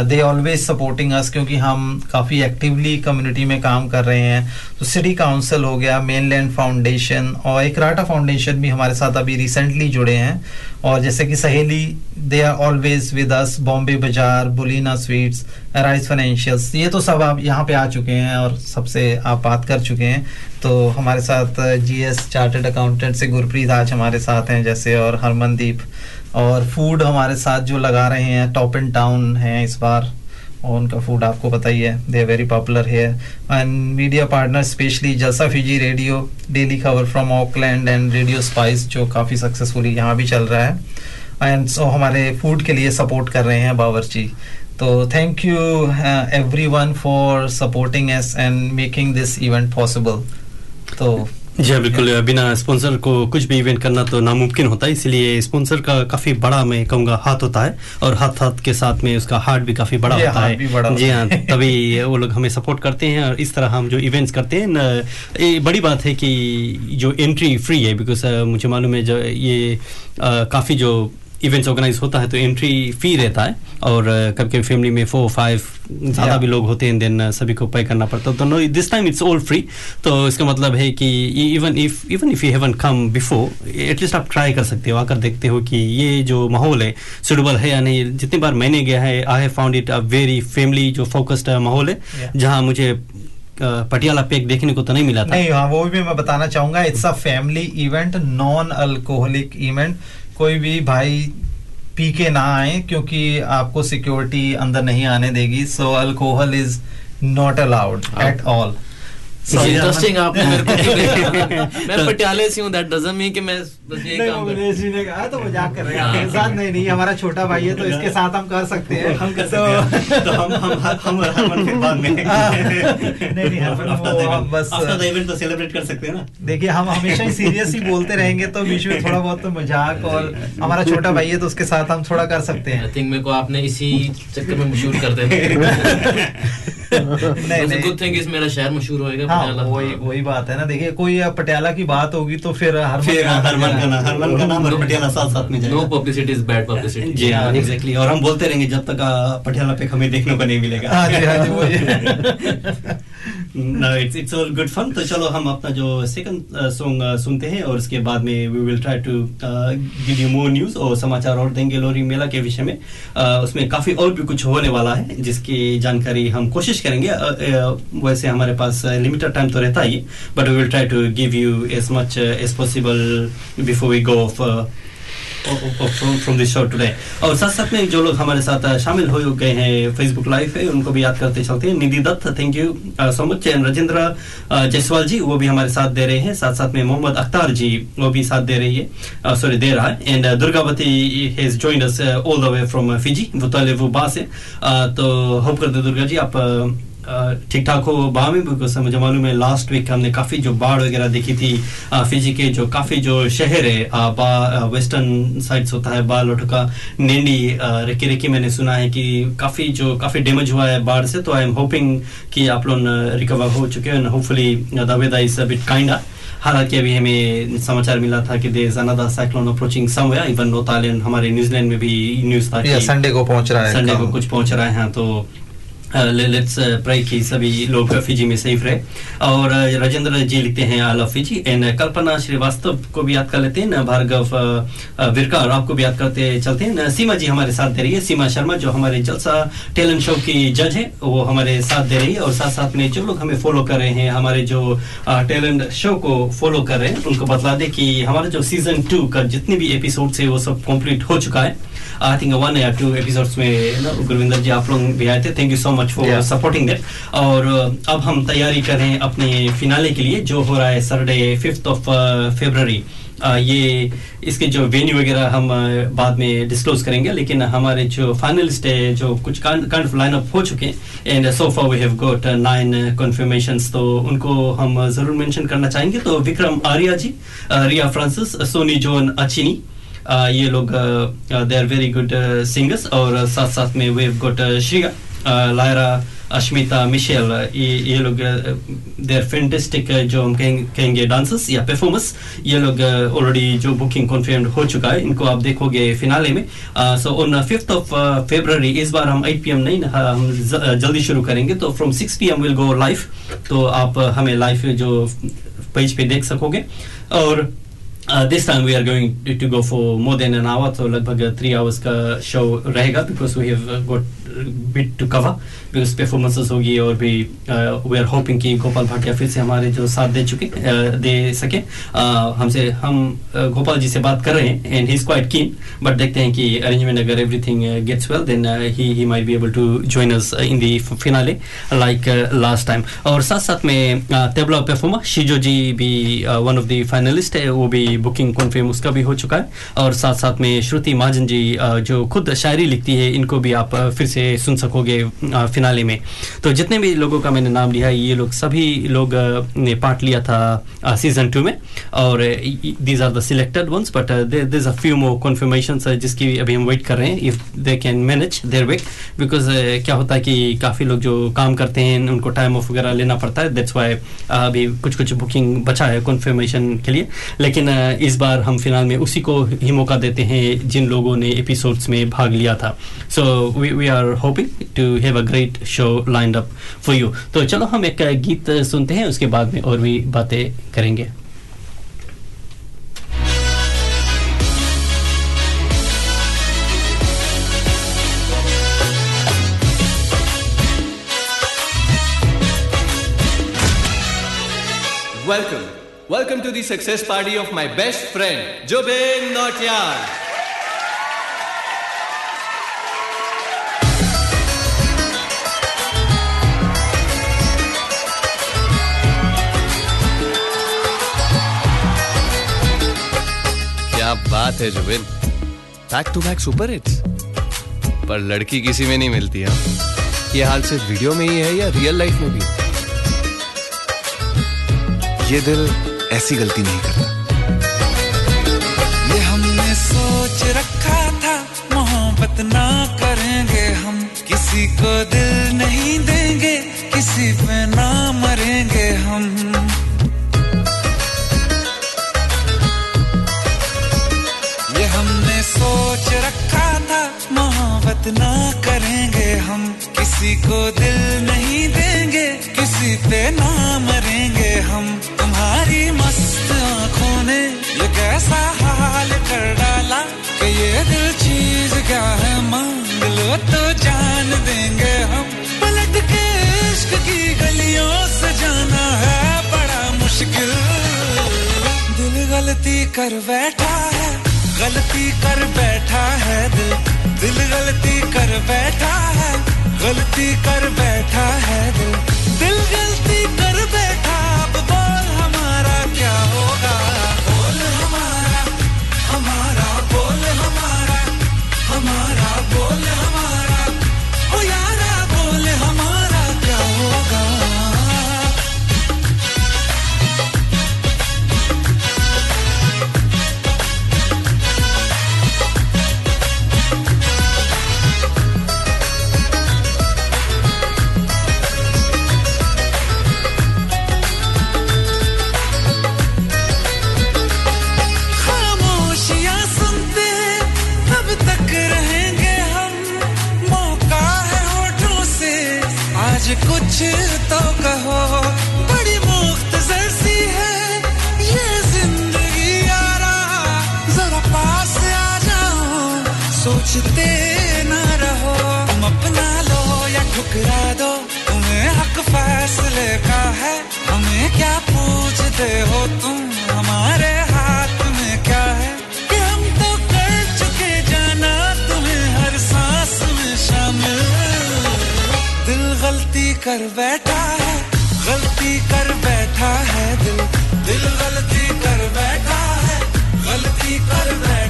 they always supporting us क्योंकि हम काफ़ी एक्टिवली कम्युनिटी में काम कर रहे हैं। तो सिटी काउंसिल हो गया मेन लैंड फाउंडेशन और एक राटा फाउंडेशन भी हमारे साथ अभी रिसेंटली जुड़े हैं। और जैसे कि Saheli they are always with us Bombay Bazaar बुलीना sweets rice financials ये तो सब आप यहाँ पे आ चुके हैं और सबसे आप बात कर चुके हैं। तो हमारे साथ जीएस चार्टर्ड अकाउंटेंट से गुरप्रीत आज हमारे साथ हैं जैसे और हरमनदीप। और फ़ूड हमारे साथ जो लगा रहे हैं टॉप एंड टाउन है इस बार। और उनका फ़ूड आपको पता ही है they are very popular here and media partner specially Jalsa Fiji Radio Daily Khabar from Auckland and Radio Spice जो काफ़ी सक्सेसफुली यहाँ भी चल रहा है। एंड सो हमारे फ़ूड के लिए सपोर्ट कर रहे हैं बावरची तो thank you everyone for supporting us and making this event possible तो जी हाँ बिल्कुल। बिना स्पॉन्सर को कुछ भी इवेंट करना तो नामुमकिन होता है इसलिए स्पॉन्सर का काफ़ी बड़ा मैं कहूँगा हाथ होता है और हाथ हाथ के साथ में उसका हार्ट भी काफ़ी बड़ा होता है। बड़ा जी हाँ तभी वो लोग हमें सपोर्ट करते हैं और इस तरह हम जो इवेंट्स करते हैं ये बड़ी बात है कि जो एंट्री फ्री है बिकॉज़ मुझे मालूम है जो ये काफ़ी जो इवेंट्स ऑर्गेनाइज होता है तो एंट्री फ़ी रहता है और कभी कभी फैमिली में फोर फाइव ज़्यादा भी लोग होते हैं देन सभी को पे करना पड़ता है। तो no this time it's all free तो इसका मतलब है कि even if even if you haven't come before at least आप ट्राई कर सकते हो। आकर देखते हो कि ये जो माहौल है सुटेबल है या नहीं। जितनी बार मैंने गया है I have found it a very family जो फोकस्ड माहौल है जहाँ मुझे पटियाला पेक देखने को तो नहीं मिला था। नहीं हाँ वो भी मैं बताना चाहूँगा it's a family event non alcoholic event कोई भी भाई पी के ना आए क्योंकि आपको सिक्योरिटी अंदर नहीं आने देगी so alcohol is not allowed at all interesting आपने मेरे को मैं पटियाले से हूँ दैट डजंट मीन कि मैं बस यही काम कर ने कहा तो मज़ाक कर रहे हैं आपके साथ नहीं नहीं हमारा छोटा भाई है तो इसके साथ हम कर सकते हैं हम कर सकते हैं। तो हम हम हम हरमन के बाद में नहीं नहीं हरमन बस आफ्टर द इवेंट तो सेलिब्रेट कर सकते हैं ना। देखिए हम हमेशा ही सीरियस ही बोलते रहेंगे तो बीच में थोड़ा बहुत तो मज़ाक और हमारा छोटा भाई है तो उसके साथ हम थोड़ा कर सकते हैं। आई थिंक मेरे को आपने इसी चक्कर में मशहूर कर देना नहीं नहीं। गुड थिंग इज़ मेरा शहर मशहूर होएगा हाँ, वही वही बात है ना देखिए कोई पटियाला की बात होगी तो फिर हरमन का नाम हरमन का नाम और पटियाला साथ साथ में जाएगा। No publicity is bad publicity जी हाँ एग्जैक्टली और हम बोलते रहेंगे जब तक पटियाला पे हमें देखने को नहीं मिलेगा। हाँ जी हाँ जी वही no, it's it's all good fun. तो चलो हम अपना जो सॉन्ग uh, uh, सुनते हैं और उसके बाद में we will try to give you more news और समाचार और देंगे लोरी मेला के विषय में। Uh, उसमें काफ़ी और भी कुछ होने वाला है जिसकी जानकारी हम कोशिश करेंगे। Uh, uh, वैसे हमारे पास लिमिटेड टाइम तो रहता ही but we will try to give you as much as possible before we go off from this show today और साथ साथ में जो लोग हमारे साथ शामिल हो गए हैं फेसबुक लाइव पे, उनको भी याद करते चलते हैं। Nidhi Dutt thank you so much and Rajendra Jaiswal ji, वो भी हमारे साथ दे रहे हैं। साथ साथ में मोहम्मद अख्तार जी, वो भी साथ दे रही है। सॉरी दे रहा है। And Durgavati has joined us all the way from Fiji वो से तो होप करते दुर्गा जी, आप ठीक ठाक हो बा में बिकॉज़ मुझे मालूम है लास्ट वीक हमने काफ़ी जो बाढ़ वगैरह देखी थी फिजी के जो काफ़ी जो शहर है बा वेस्टर्न साइड्स होता है बा लोटका नेंडी रेकी रेकी मैंने सुना है कि काफ़ी जो काफ़ी डैमेज हुआ है बाढ़ से तो आई एम होपिंग कि आप लोग रिकवर हो चुके हैं hopefully the weather is a bit kind हालाँकि अभी हमें समाचार मिला था कि there another cyclone approaching somewhere even north island हमारे न्यूजीलैंड में भी न्यूज़ था संडे को पहुँच रहा है संडे को कुछ पहुँच रहा है तो लेट्स प्रे कि सभी लोग फिजी में सेफ़ रहे। और राजेंद्र जी लिखते हैं I love Fiji and Kalpana Srivastava को भी याद कर लेते हैं भार्गव विरकार, आपको भी याद करते चलते हैं। सीमा जी हमारे साथ दे रही है, सीमा शर्मा, जो हमारे जलसा टैलेंट शो की जज है, वो हमारे साथ दे रही है। और साथ साथ में जो लोग हमें फॉलो कर रहे हैं, हमारे जो टैलेंट शो को फॉलो कर रहे हैं, उनको बतला दे कि हमारा जो सीज़न टू का जितने भी एपिसोड है, वो सब कंप्लीट हो चुका है। आई थिंक वन या टू एपिसोड्स में गुरविंदर जी आप लोग भी आए थे। Thank you so much for supporting that और अब हम तैयारी कर रहे हैं अपने फिनाले के लिए जो हो रहा है सैटरडे फिफ्थ ऑफ़ फेब्रवरी ये इसके जो वेन्यू वगैरह हम बाद में डिस्क्लोज करेंगे लेकिन हमारे जो फाइनलिस्ट है जो कुछ काइंड ऑफ़ लाइन अप हो चुके हैं and so far we have got nine confirmation तो उनको हम ज़रूर मेंशन करना चाहेंगे। तो Vikram Arya ji Riya Francis Soni zone Achini Uh, ये लोग they are very good singers और साथ साथ में we got Shriya Lyra Ashmita Michelle ये ये लोग दे आर फैंटेस्टिक जो हम कहेंगे डांसर्स या परफॉर्मर्स ये लोग ऑलरेडी जो बुकिंग कन्फर्म हो चुका है इनको आप देखोगे फिनाले में so on fifth of February इस बार हम 8 पीएम नहीं हम जल्दी शुरू करेंगे तो from 6 PM will go live तो आप हमें लाइव जो पेज पे देख सकोगे और time we are going to, to go for more than an hour, so लगभग three hours का show रहेगा because we have got bit to cover उस परफॉर्मेंसेस होगी और भी वी आर होपिंग कि गोपाल भाटिया फिर से हमारे जो साथ दे चुके uh, दे सके। uh, हमसे, हम uh, गोपाल जी से बात कर रहे हैं and he is quite keen but देखते हैं कि अरेंजमेंट अगर everything gets well then he he might be able to join us in the finale like last time और साथ साथ में तेबला परफॉर्मर शिजो जी भी वन ऑफ़ द फाइनलिस्ट है, वो भी बुकिंग कॉन्फर्म उसका भी हो चुका है। और साथ साथ में श्रुति महाजन जी जो खुद शायरी लिखती है, इनको भी आप फिर से सुन सकोगे फिनाले में। तो जितने भी लोगों का मैंने नाम लिया, ये लोग सभी लोग ने पार्ट लिया था सीज़न टू में। और these are the selected ones but there is a few more confirmation अभी हम वेट कर रहे हैं if they can manage their week because क्या होता है कि काफ़ी लोग जो काम करते हैं, उनको टाइम ऑफ़ वगैरह लेना पड़ता है। दैट्स वाई अभी कुछ कुछ बुकिंग बचा है कन्फर्मेशन के लिए। लेकिन इस बार हम फ़िलहाल में उसी को ही मौका देते हैं, जिन लोगों ने एपिसोड्स में भाग लिया था। So we we are hoping to have a great show lined up for you तो चलो हम एक गीत सुनते हैं उसके बाद में और भी बातें करेंगे Welcome. Welcome to the success party of my best friend, Jobin Notyar. क्या बात है, Zubin. Back to back super hits पर लड़की किसी में नहीं मिलती, है? ये हाल सिर्फ़ वीडियो में ही है या रियल लाइफ में भी? ये दिल ऐसी गलती नहीं करता। ये हमने सोच रखा था, मोहब्बत ना करेंगे हम किसी को दिल किसी को दिल नहीं देंगे, किसी पे ना मरेंगे हम। तुम्हारी मस्त आँखों ने ये कैसा हाल कर डाला कि ये दिल चीज़ क्या है, मांग लो तो जान देंगे हम। पलट के इश्क की गलियों से जाना है, बड़ा मुश्किल। दिल गलती कर बैठा है, गलती कर बैठा है दिल। दिल गलती कर बैठा है। गलती कर बैठा है दिल। दिल गलती कर बैठा, अब बोल हमारा क्या होगा? बोल हमारा हमारा, बोल हमारा हमारा, बोल हमारा। तो कहो, बड़ी है, ये ज़िंदगी यारा पास आ जाओ, सोचते ना रहो, तुम अपना लो या दो, तुम्हें हक फैसले का है क्या पूछते हो? कर बैठा है, गलती कर बैठा है दिल। दिल गलती कर बैठा है, गलती कर बैठा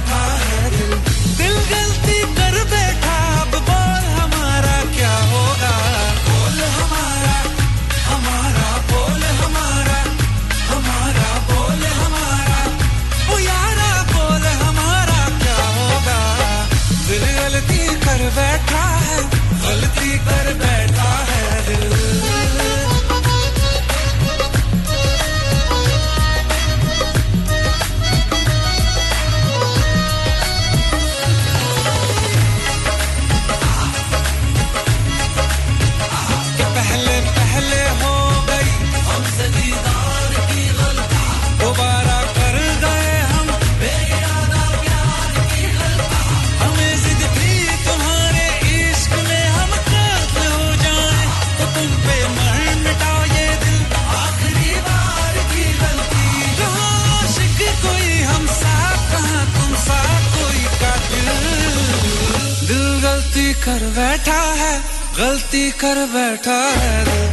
बैठा है गलती कर बैठा है।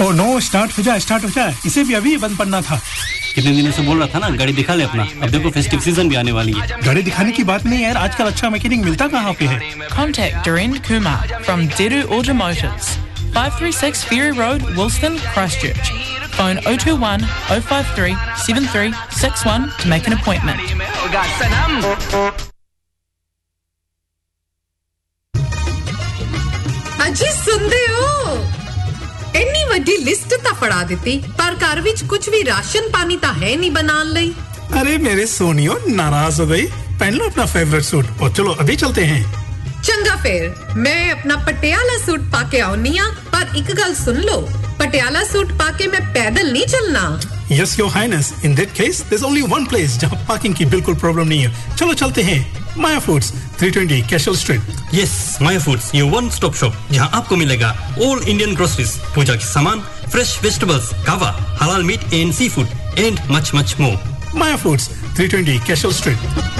ओ नो स्टार्ट हो जाए स्टार्ट हो जाए इसे भी अभी बंद पड़ना था। कितने दिनों से बोल रहा था ना गाड़ी दिखा ले अपना। अब देखो फेस्टिव सीज़न भी आने वाली है। गाड़ी दिखाने की बात नहीं है यार आजकल अच्छा मैकेनिक मिलता कहाँ पे है? Contact Doreen Kumar from Deru Automotives, 536 Ferry Road, Wilston, Christchurch. Phone 021 053 7361 to make an appointment. ਫੜਾ ਦਿੱਤੀ ਪਰ ਘਰ ਵਿੱਚ ਕੁਝ ਵੀ ਰਾਸ਼ਨ ਪਾਣੀ ਤਾਂ ਹੈ ਨਹੀਂ ਬਣਾਉਣ ਲਈ अरे मेरे सोनियो नाराज हो गई पहन लो अपना फेवरेट सूट और चलो अभी चलते हैं ਚੰਗਾ ਫੇਰ ਮੈਂ ਆਪਣਾ ਪਟਿਆਲਾ ਸੂਟ ਪਾ ਕੇ ਆਉਣੀ ਆ ਪਰ ਇੱਕ ਗੱਲ ਸੁਣ ਲਓ ਪਟਿਆਲਾ ਸੂਟ ਪਾ ਕੇ ਮੈਂ ਪੈਦਲ ਨਹੀਂ ਚੱਲਣਾ yes your highness in that case there's only one place जहाँ पार्किंग की बिल्कुल प्रॉब्लम नहीं है चलो चलते हैं Maya Foods 320 Cashel Street yes Maya Foods ये वन स्टॉप शॉप जहाँ आपको मिलेगा ऑल इंडियन ग्रोसरीज पूजा के सामान फ्रेश वेजिटेबल्स कावा हलाल meat and sea food and much much more Maya Foods 320 Cashel Street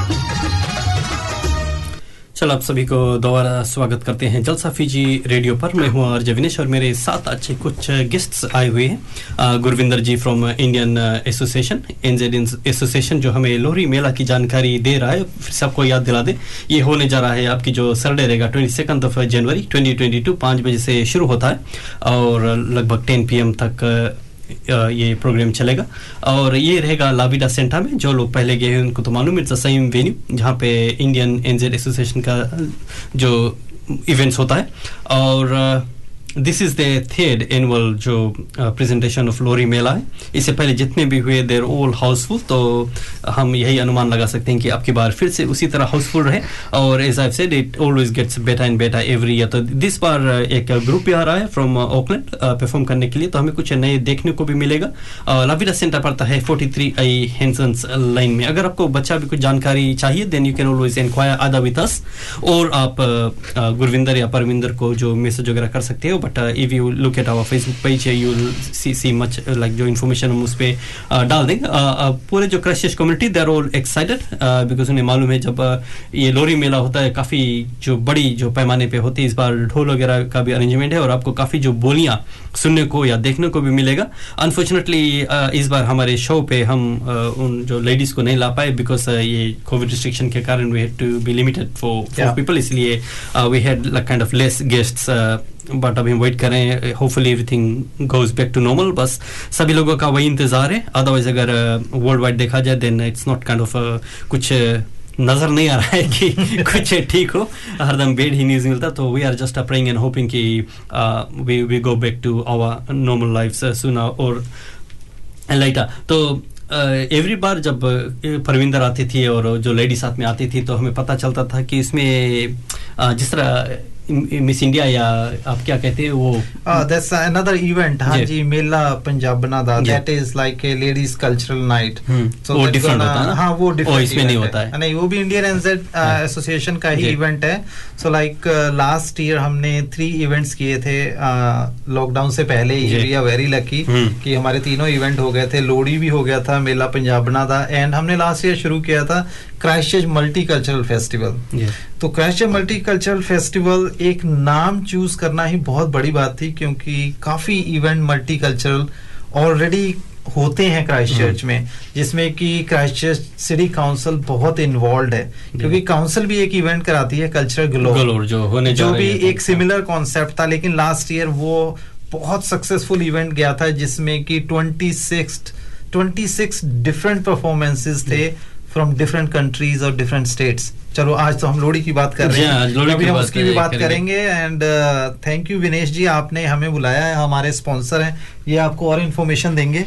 चलो, आप सभी को दोबारा स्वागत करते हैं जलसा फीजी रेडियो पर। मैं हूँ आरजे विनेश और मेरे साथ अच्छे कुछ गेस्ट्स आए हुए हैं। Gurvinder ji from Indian association NZ association जो हमें लोहरी मेला की जानकारी दे रहा है। फिर से आपको याद दिला दे, ये होने जा रहा है आपकी जो सरडे रहेगा twenty second of January twenty twenty two बजे से शुरू होता है और लगभग टेन पी तक ये प्रोग्राम चलेगा। और ये रहेगा लाविडा सेंटा में, जो लोग पहले गए हैं, उनको तो मालूम इट्स सेम वेन्यू जहाँ पे इंडियन एनजेड एसोसिएशन का, जो इवेंट्स होता है। और this is the third annual जो प्रेजेंटेशन ऑफ़ लोरी मेला है इससे पहले जितने भी हुए देर ऑल हाउसफुल तो हम यही अनुमान लगा सकते हैं कि आपकी बार फिर से उसी तरह हाउसफुल रहे। और as I said it always gets better and better every year तो दिस बार एक ग्रुप भी आ रहा है फ्रॉम ओकलैंड परफॉर्म करने के लिए। तो हमें कुछ नए देखने को भी मिलेगा। लविरा सेंटर पड़ता है फोर्टी थ्री आई हेंसन्स लाइन में। अगर आपको बच्चा भी कुछ जानकारी चाहिए then you can always inquire आदा विथ और आप गुरविंदर या परविंदर को जो मैसेज वगैरह कर सकते हो but if you look at our Facebook page you see see much like जो इन्फॉर्मेशन हम उस पर uh, डाल देंगे uh, uh, पूरे जो क्रशिश community they are all excited because उन्हें मालूम है जब ये लोरी मेला होता है काफ़ी जो बड़ी जो पैमाने पे होती है इस बार ढोल वगैरह का भी अरेंजमेंट है और आपको काफ़ी जो बोलियाँ सुनने को या देखने को भी मिलेगा अनफॉर्चुनेटली इस बार हमारे शो पे हम उन जो लेडीज़ को नहीं ला पाए बिकॉज़ ये कोविड रिस्ट्रिक्शन के कारण we had to be limited for for people इसलिए we had kind of less guests but अभी वेट करें hopefully everything goes back to normal बस सभी लोगों का वही इंतज़ार है। अदरवाइज़ अगर वर्ल्ड वाइड देखा जाए then it's not kind of कुछ नज़र नहीं आ रहा है कि कुछ ठीक हो। हरदम बेड ही न्यूज़ मिलता तो we are just praying and hoping कि we we go back to our normal life सुना और लाइटा तो एवरी uh, बार जब परविंदर आती थी और जो लेडी साथ में आती थी तो हमें पता चलता था कि इसमें uh, जिस तरह मिस इंडिया या आप क्या कहते हैं वो? दैट्स अनदर इवेंट हाँ जी मेला पंजाबना दा that is like a ladies cultural night so वो डिफरेंट होता है हाँ वो डिफरेंट इसमें नहीं होता है। नहीं वो भी इंडियन एनजेड एसोसिएशन का ही इवेंट है। सो लाइक लास्ट ईयर हमने थ्री इवेंट्स किए थे लॉकडाउन uh, से पहले ही। वी आर वेरी लकी कि हमारे तीनों इवेंट हो गए थे। लोहड़ी भी हो गया था मेला पंजाबना दा एंड हमने लास्ट ईयर शुरू किया था क्राइस्टचर्च मल्टी कल्चरल फेस्टिवल तो क्राइस्टचर्च मल्टी कल्चरल फेस्टिवल एक नाम चूज़ करना ही बहुत बड़ी बात थी क्योंकि काफ़ी इवेंट मल्टी कल्चरल ऑलरेडी होते हैं क्राइस्ट चर्च hmm. में जिसमें कि क्राइस्ट चर्च सिटी काउंसिल बहुत इन्वॉल्व है क्योंकि काउंसिल भी एक इवेंट कराती है कल्चरल ग्लोर जो होने जो भी एक सिमिलर कॉन्सेप्ट था लेकिन लास्ट ईयर वो बहुत सक्सेसफुल इवेंट गया था जिसमें कि twenty six twenty six different performances थे फ्रॉम डिफरेंट कंट्रीज़ और डिफरेंट स्टेट्स चलो आज तो हम लोहड़ी की बात कर रहे हैं। अभी हम उसकी भी बात करेंगे। And thank you Vinesh ji आपने हमें बुलाया है हमारे स्पॉन्सर हैं। ये आपको और इन्फॉर्मेशन देंगे।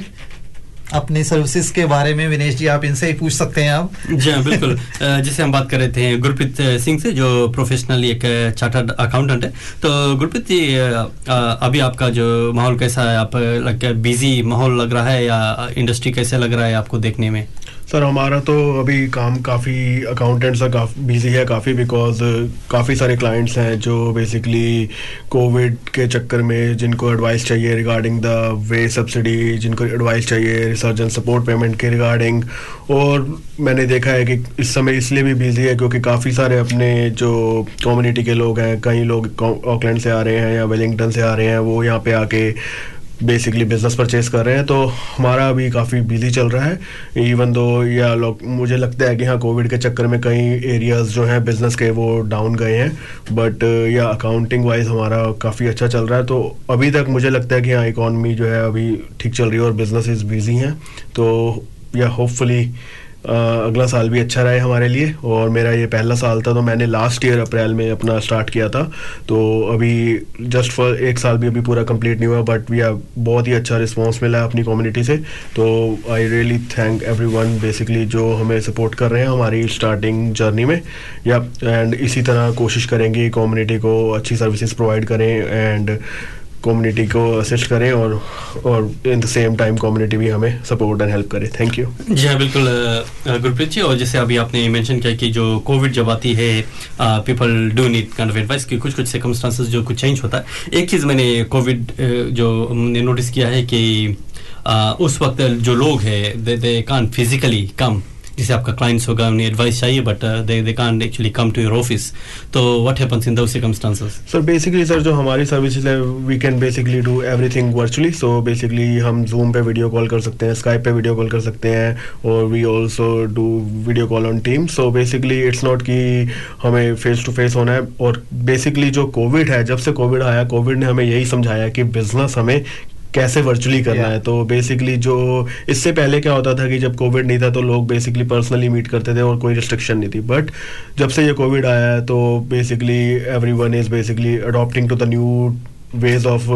अपनी सर्विसेज़ के बारे में विनेश जी आप इनसे ही पूछ सकते हैं आप जी हाँ बिल्कुल। जैसे हम बात कर रहे थे गुरप्रीत सिंह से जो प्रोफेशनली एक चार्टर्ड अकाउंटेंट है। तो गुरप्रीत जी अभी आपका जो माहौल कैसा है? आप लग बिज़ी माहौल लग रहा है या इंडस्ट्री कैसे लग रहा है आपको देखने में? सर, हमारा तो अभी काम काफ़ी अकाउंटेंट्स का बिज़ी है काफ़ी बिकॉज़ काफ़ी सारे क्लाइंट्स हैं जो बेसिकली कोविड के चक्कर में जिनको एडवाइस चाहिए रिगार्डिंग द वे सब्सिडी जिनको एडवाइस चाहिए रिसर्च एंड सपोर्ट पेमेंट के रिगार्डिंग और मैंने देखा है कि इस समय इसलिए भी बिज़ी है क्योंकि काफ़ी सारे अपने जो कम्युनिटी के लोग हैं, कई लोग ऑकलैंड से आ रहे हैं या वेलिंगटन से आ रहे हैं, वो यहाँ पे आके बेसिकली बिज़नेस परचेज कर रहे हैं तो हमारा अभी काफ़ी बिज़ी चल रहा है। इवन दो या लोग मुझे लगता है कि हाँ कोविड के चक्कर में कई एरियाज़ जो हैं बिज़नेस के, वो डाउन गए हैं। बट या अकाउंटिंग वाइज हमारा काफ़ी अच्छा चल रहा है तो अभी तक मुझे लगता है कि हाँ इकॉनमी जो है अभी ठीक चल रही है और बिज़नेस बिज़ी हैं। तो या होपफुली अगला साल भी अच्छा रहे हमारे लिए। और मेरा ये पहला साल था तो मैंने लास्ट ईयर अप्रैल में अपना स्टार्ट किया था। तो अभी जस्ट फॉर एक साल भी अभी पूरा कंप्लीट नहीं हुआ बट वी आर बहुत ही अच्छा रिस्पॉन्स मिला है अपनी कम्युनिटी से। तो I really thank every basically जो हमें सपोर्ट कर रहे हैं हमारी स्टार्टिंग जर्नी में। या एंड इसी तरह कोशिश करेंगे कम्युनिटी को अच्छी सर्विसेज़ प्रोवाइड करें एंड कम्युनिटी को असिस्ट करें और और in the same time community भी हमें सपोर्ट एंड हेल्प करे. थैंक यू जी हाँ बिल्कुल गुरप्रीत जी और जैसे अभी आपने मेंशन किया कि जो कोविड जब आती है people do need kind of advice कि कुछ कुछ सर्कमस्टांसेस जो कुछ चेंज होता है। एक चीज़ मैंने कोविड जो हमने नोटिस किया है कि आ, उस वक्त जो लोग हैं दे दे कान फिजिकली कम जैसे आपका क्लाइंट्स होगा, उन्हें एडवाइस चाहिए but they they can't actually come to your office तो what happens in those circumstances sir basically sir जो हमारी सर्विसेज़ है we can basically do everything virtually so basically हम जूम पे वीडियो कॉल कर सकते हैं स्काइप पे वीडियो कॉल कर सकते हैं, और we also do video call on team so basically it's not कि हमें फेस टू फेस होना है, और बेसिकली जो कोविड है, जब से कोविड आया कोविड ने हमें यही समझाया कि बिज़नेस हमें कैसे वर्चुअली करना Yeah. है? तो बेसिकली जो इससे पहले क्या होता था कि जब कोविड नहीं था तो लोग बेसिकली पर्सनली मीट करते थे और कोई रिस्ट्रिक्शन नहीं थी। बट जब से ये कोविड आया है तो basically everyone is basically adopting to the new ways of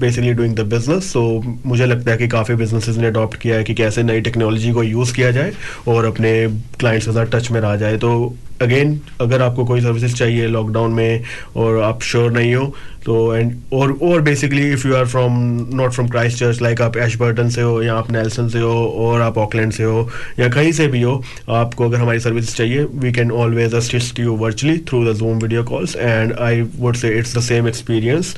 basically doing the business so मुझे लगता है कि काफ़ी बिजनेसेस ने अडॉप्ट किया है कि कैसे नई टेक्नोलॉजी को यूज़ किया जाए और अपने क्लाइंट्स के साथ टच में रहा जाए। तो अगेन अगर आपको कोई सर्विसेज़ चाहिए लॉकडाउन में और आप श्योर नहीं हो तो एंड और और basically if you are from not from Christchurch like आप एशबर्टन से हो या आप नेल्सन से हो और आप ऑकलैंड से हो या कहीं से भी हो, आपको अगर हमारी सर्विस चाहिए we can always assist you virtually through the Zoom video calls and I would say it's the same experience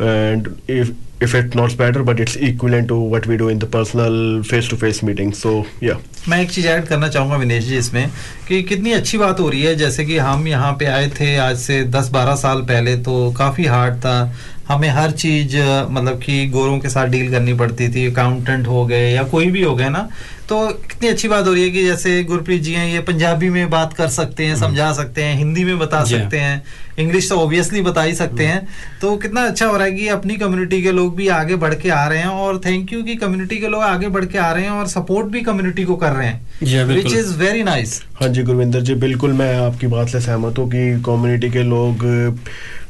and if if it's not better but it's equivalent to what we do in the personal face to face meeting so yeah. मैं एक चीज़ add करना चाहूँगा विनेश जी इसमें कि कितनी अच्छी बात हो रही है। जैसे कि हम यहाँ पे आए थे आज से 10-12 साल पहले तो काफ़ी हार्ड था। हमें हर चीज़ मतलब कि गोरों के साथ डील करनी पड़ती थी। अकाउंटेंट हो गए या कोई भी हो गए ना तो कितनी अच्छी बात हो रही है कि जैसे गुरप्रीत जी हैं ये पंजाबी में बात कर सकते हैं समझा सकते हैं हिंदी में बता सकते हैं। इंग्लिश तो ऑब्वियसली बता ही सकते हैं। तो कितना अच्छा हो रहा है कि अपनी कम्युनिटी के लोग भी आगे बढ़ के आ रहे हैं और थैंक यू कि कम्युनिटी के लोग आगे बढ़ के आ रहे हैं और सपोर्ट भी कम्युनिटी को कर रहे हैं। विच इज़ वेरी नाइस हाँ जी गुरविंदर जी बिल्कुल मैं आपकी बात से सहमत हूँ कि कम्युनिटी के लोग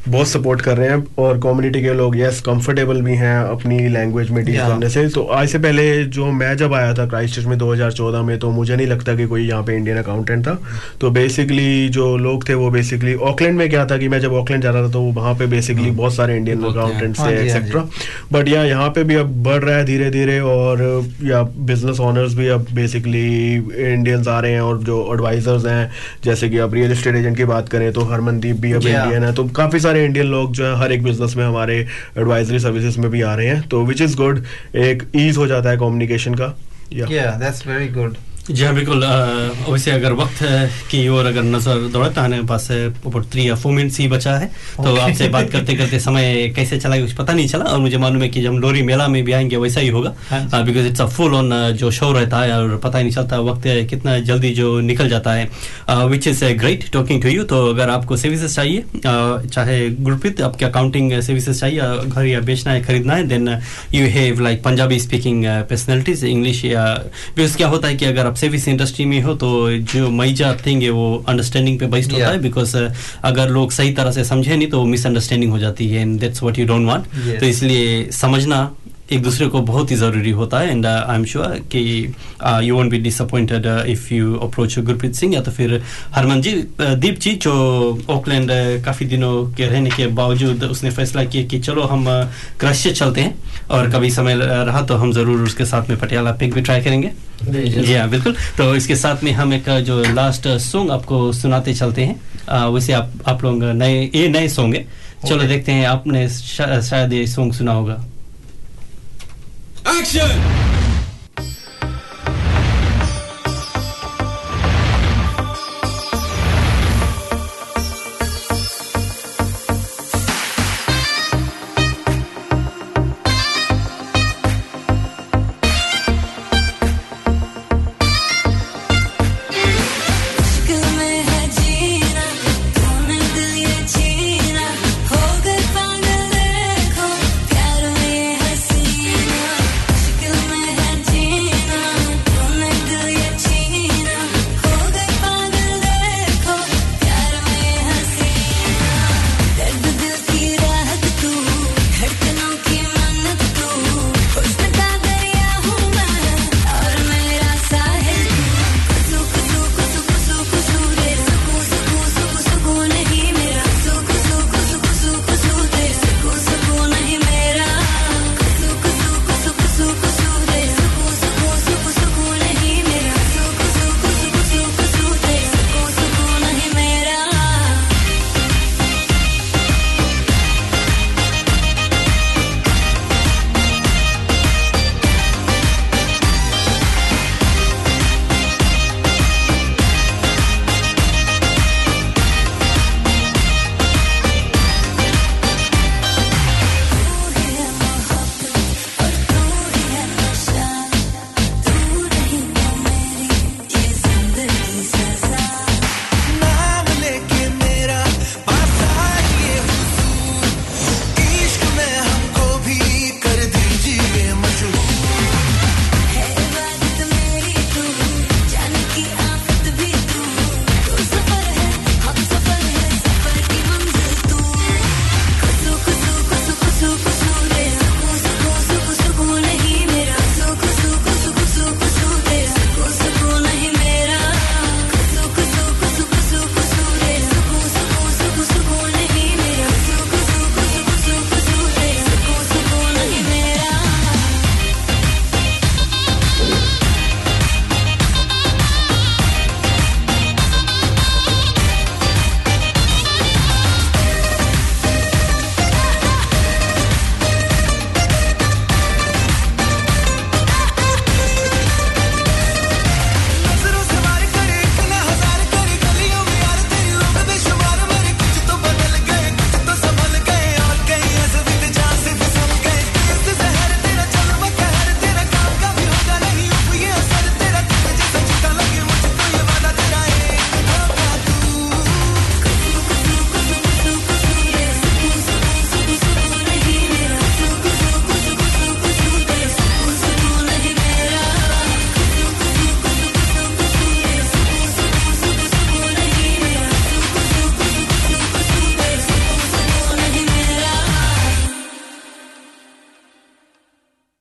बहुत सपोर्ट कर रहे हैं और कम्युनिटी के लोग यस कंफर्टेबल भी हैं अपनी लैंग्वेज में डील करने से। तो आज से पहले जो मैं जब आया था क्राइस्ट में 2014 में तो मुझे नहीं लगता कि कोई यहाँ पे इंडियन अकाउंटेंट था। तो बेसिकली जो लोग थे वो बेसिकली ऑकलैंड में क्या था कि मैं जब ऑकलैंड जा रहा था तो वहाँ पे बेसिकली बहुत सारे इंडियन अकाउंटेंट्स हाँ थे एक्सेट्रा बट या यहाँ पे भी अब बढ़ रहा है धीरे धीरे और या बिज़नेस ऑनर्स भी अब बेसिकली इंडियंस आ रहे हैं और जो एडवाइजर्स हैं जैसे कि अब रियल एस्टेट एजेंट की बात करें तो हरमनदीप भी अब इंडियन है। तो काफ़ी सारे इंडियन लोग जो है, हर एक बिज़नेस में हमारे एडवाइजरी सर्विसेज़ में भी आ रहे हैं तो विच इज़ गुड एक ईज हो जाता है कम्युनिकेशन का। या दैट्स वेरी गुड जी हाँ बिल्कुल वैसे अगर वक्त है की ओर अगर नज़र दौड़ाता है पास ऊपर थ्री या फोर मिनट्स ही बचा है। तो आपसे बात करते करते समय कैसे चला कुछ पता नहीं चला और मुझे मालूम है कि जब लोरी मेला में भी आएँगे वैसा ही होगा। Because it's a full on जो शो रहता है और पता ही नहीं चलता वक्त कितना जल्दी जो निकल जाता है। Which is a great talking to you तो अगर आपको सर्विसेज़ चाहिए uh, चाहे गुरप्रीत आपके अकाउंटिंग सर्विसेज़ चाहिए घर या बेचना है खरीदना है then you have like Punjabi speaking personalities English या बिकॉज़ क्या होता है कि अगर आप सर्विस इंडस्ट्री में हो तो जो मैजा थिंग है वो अंडरस्टैंडिंग पे बेस्ड होता है बिकॉज़ अगर लोग सही तरह से समझे नहीं तो मिसअंडरस्टैंडिंग हो जाती है and that's what you don't want तो इसलिए समझना एक दूसरे को बहुत ही ज़रूरी होता है। एंड आई एम श्योर कि you won't be disappointed if you approach Gurpreet Singh या तो फिर हरमन जी uh, दीप जी जो ऑकलैंड uh, काफ़ी दिनों के रहने के बावजूद उसने फैसला किया कि चलो हम क्रश से चलते हैं। और कभी समय uh, रहा तो हम ज़रूर उसके साथ में पटियाला पिक भी ट्राई करेंगे। जी हाँ बिल्कुल। तो इसके साथ में हम एक जो लास्ट सॉन्ग आपको सुनाते चलते हैं। आ, वैसे आप आप लोग नए ये नए सॉन्ग है। चलो देखते हैं आपने शा, शायद ये सॉन्ग सुना होगा। Action!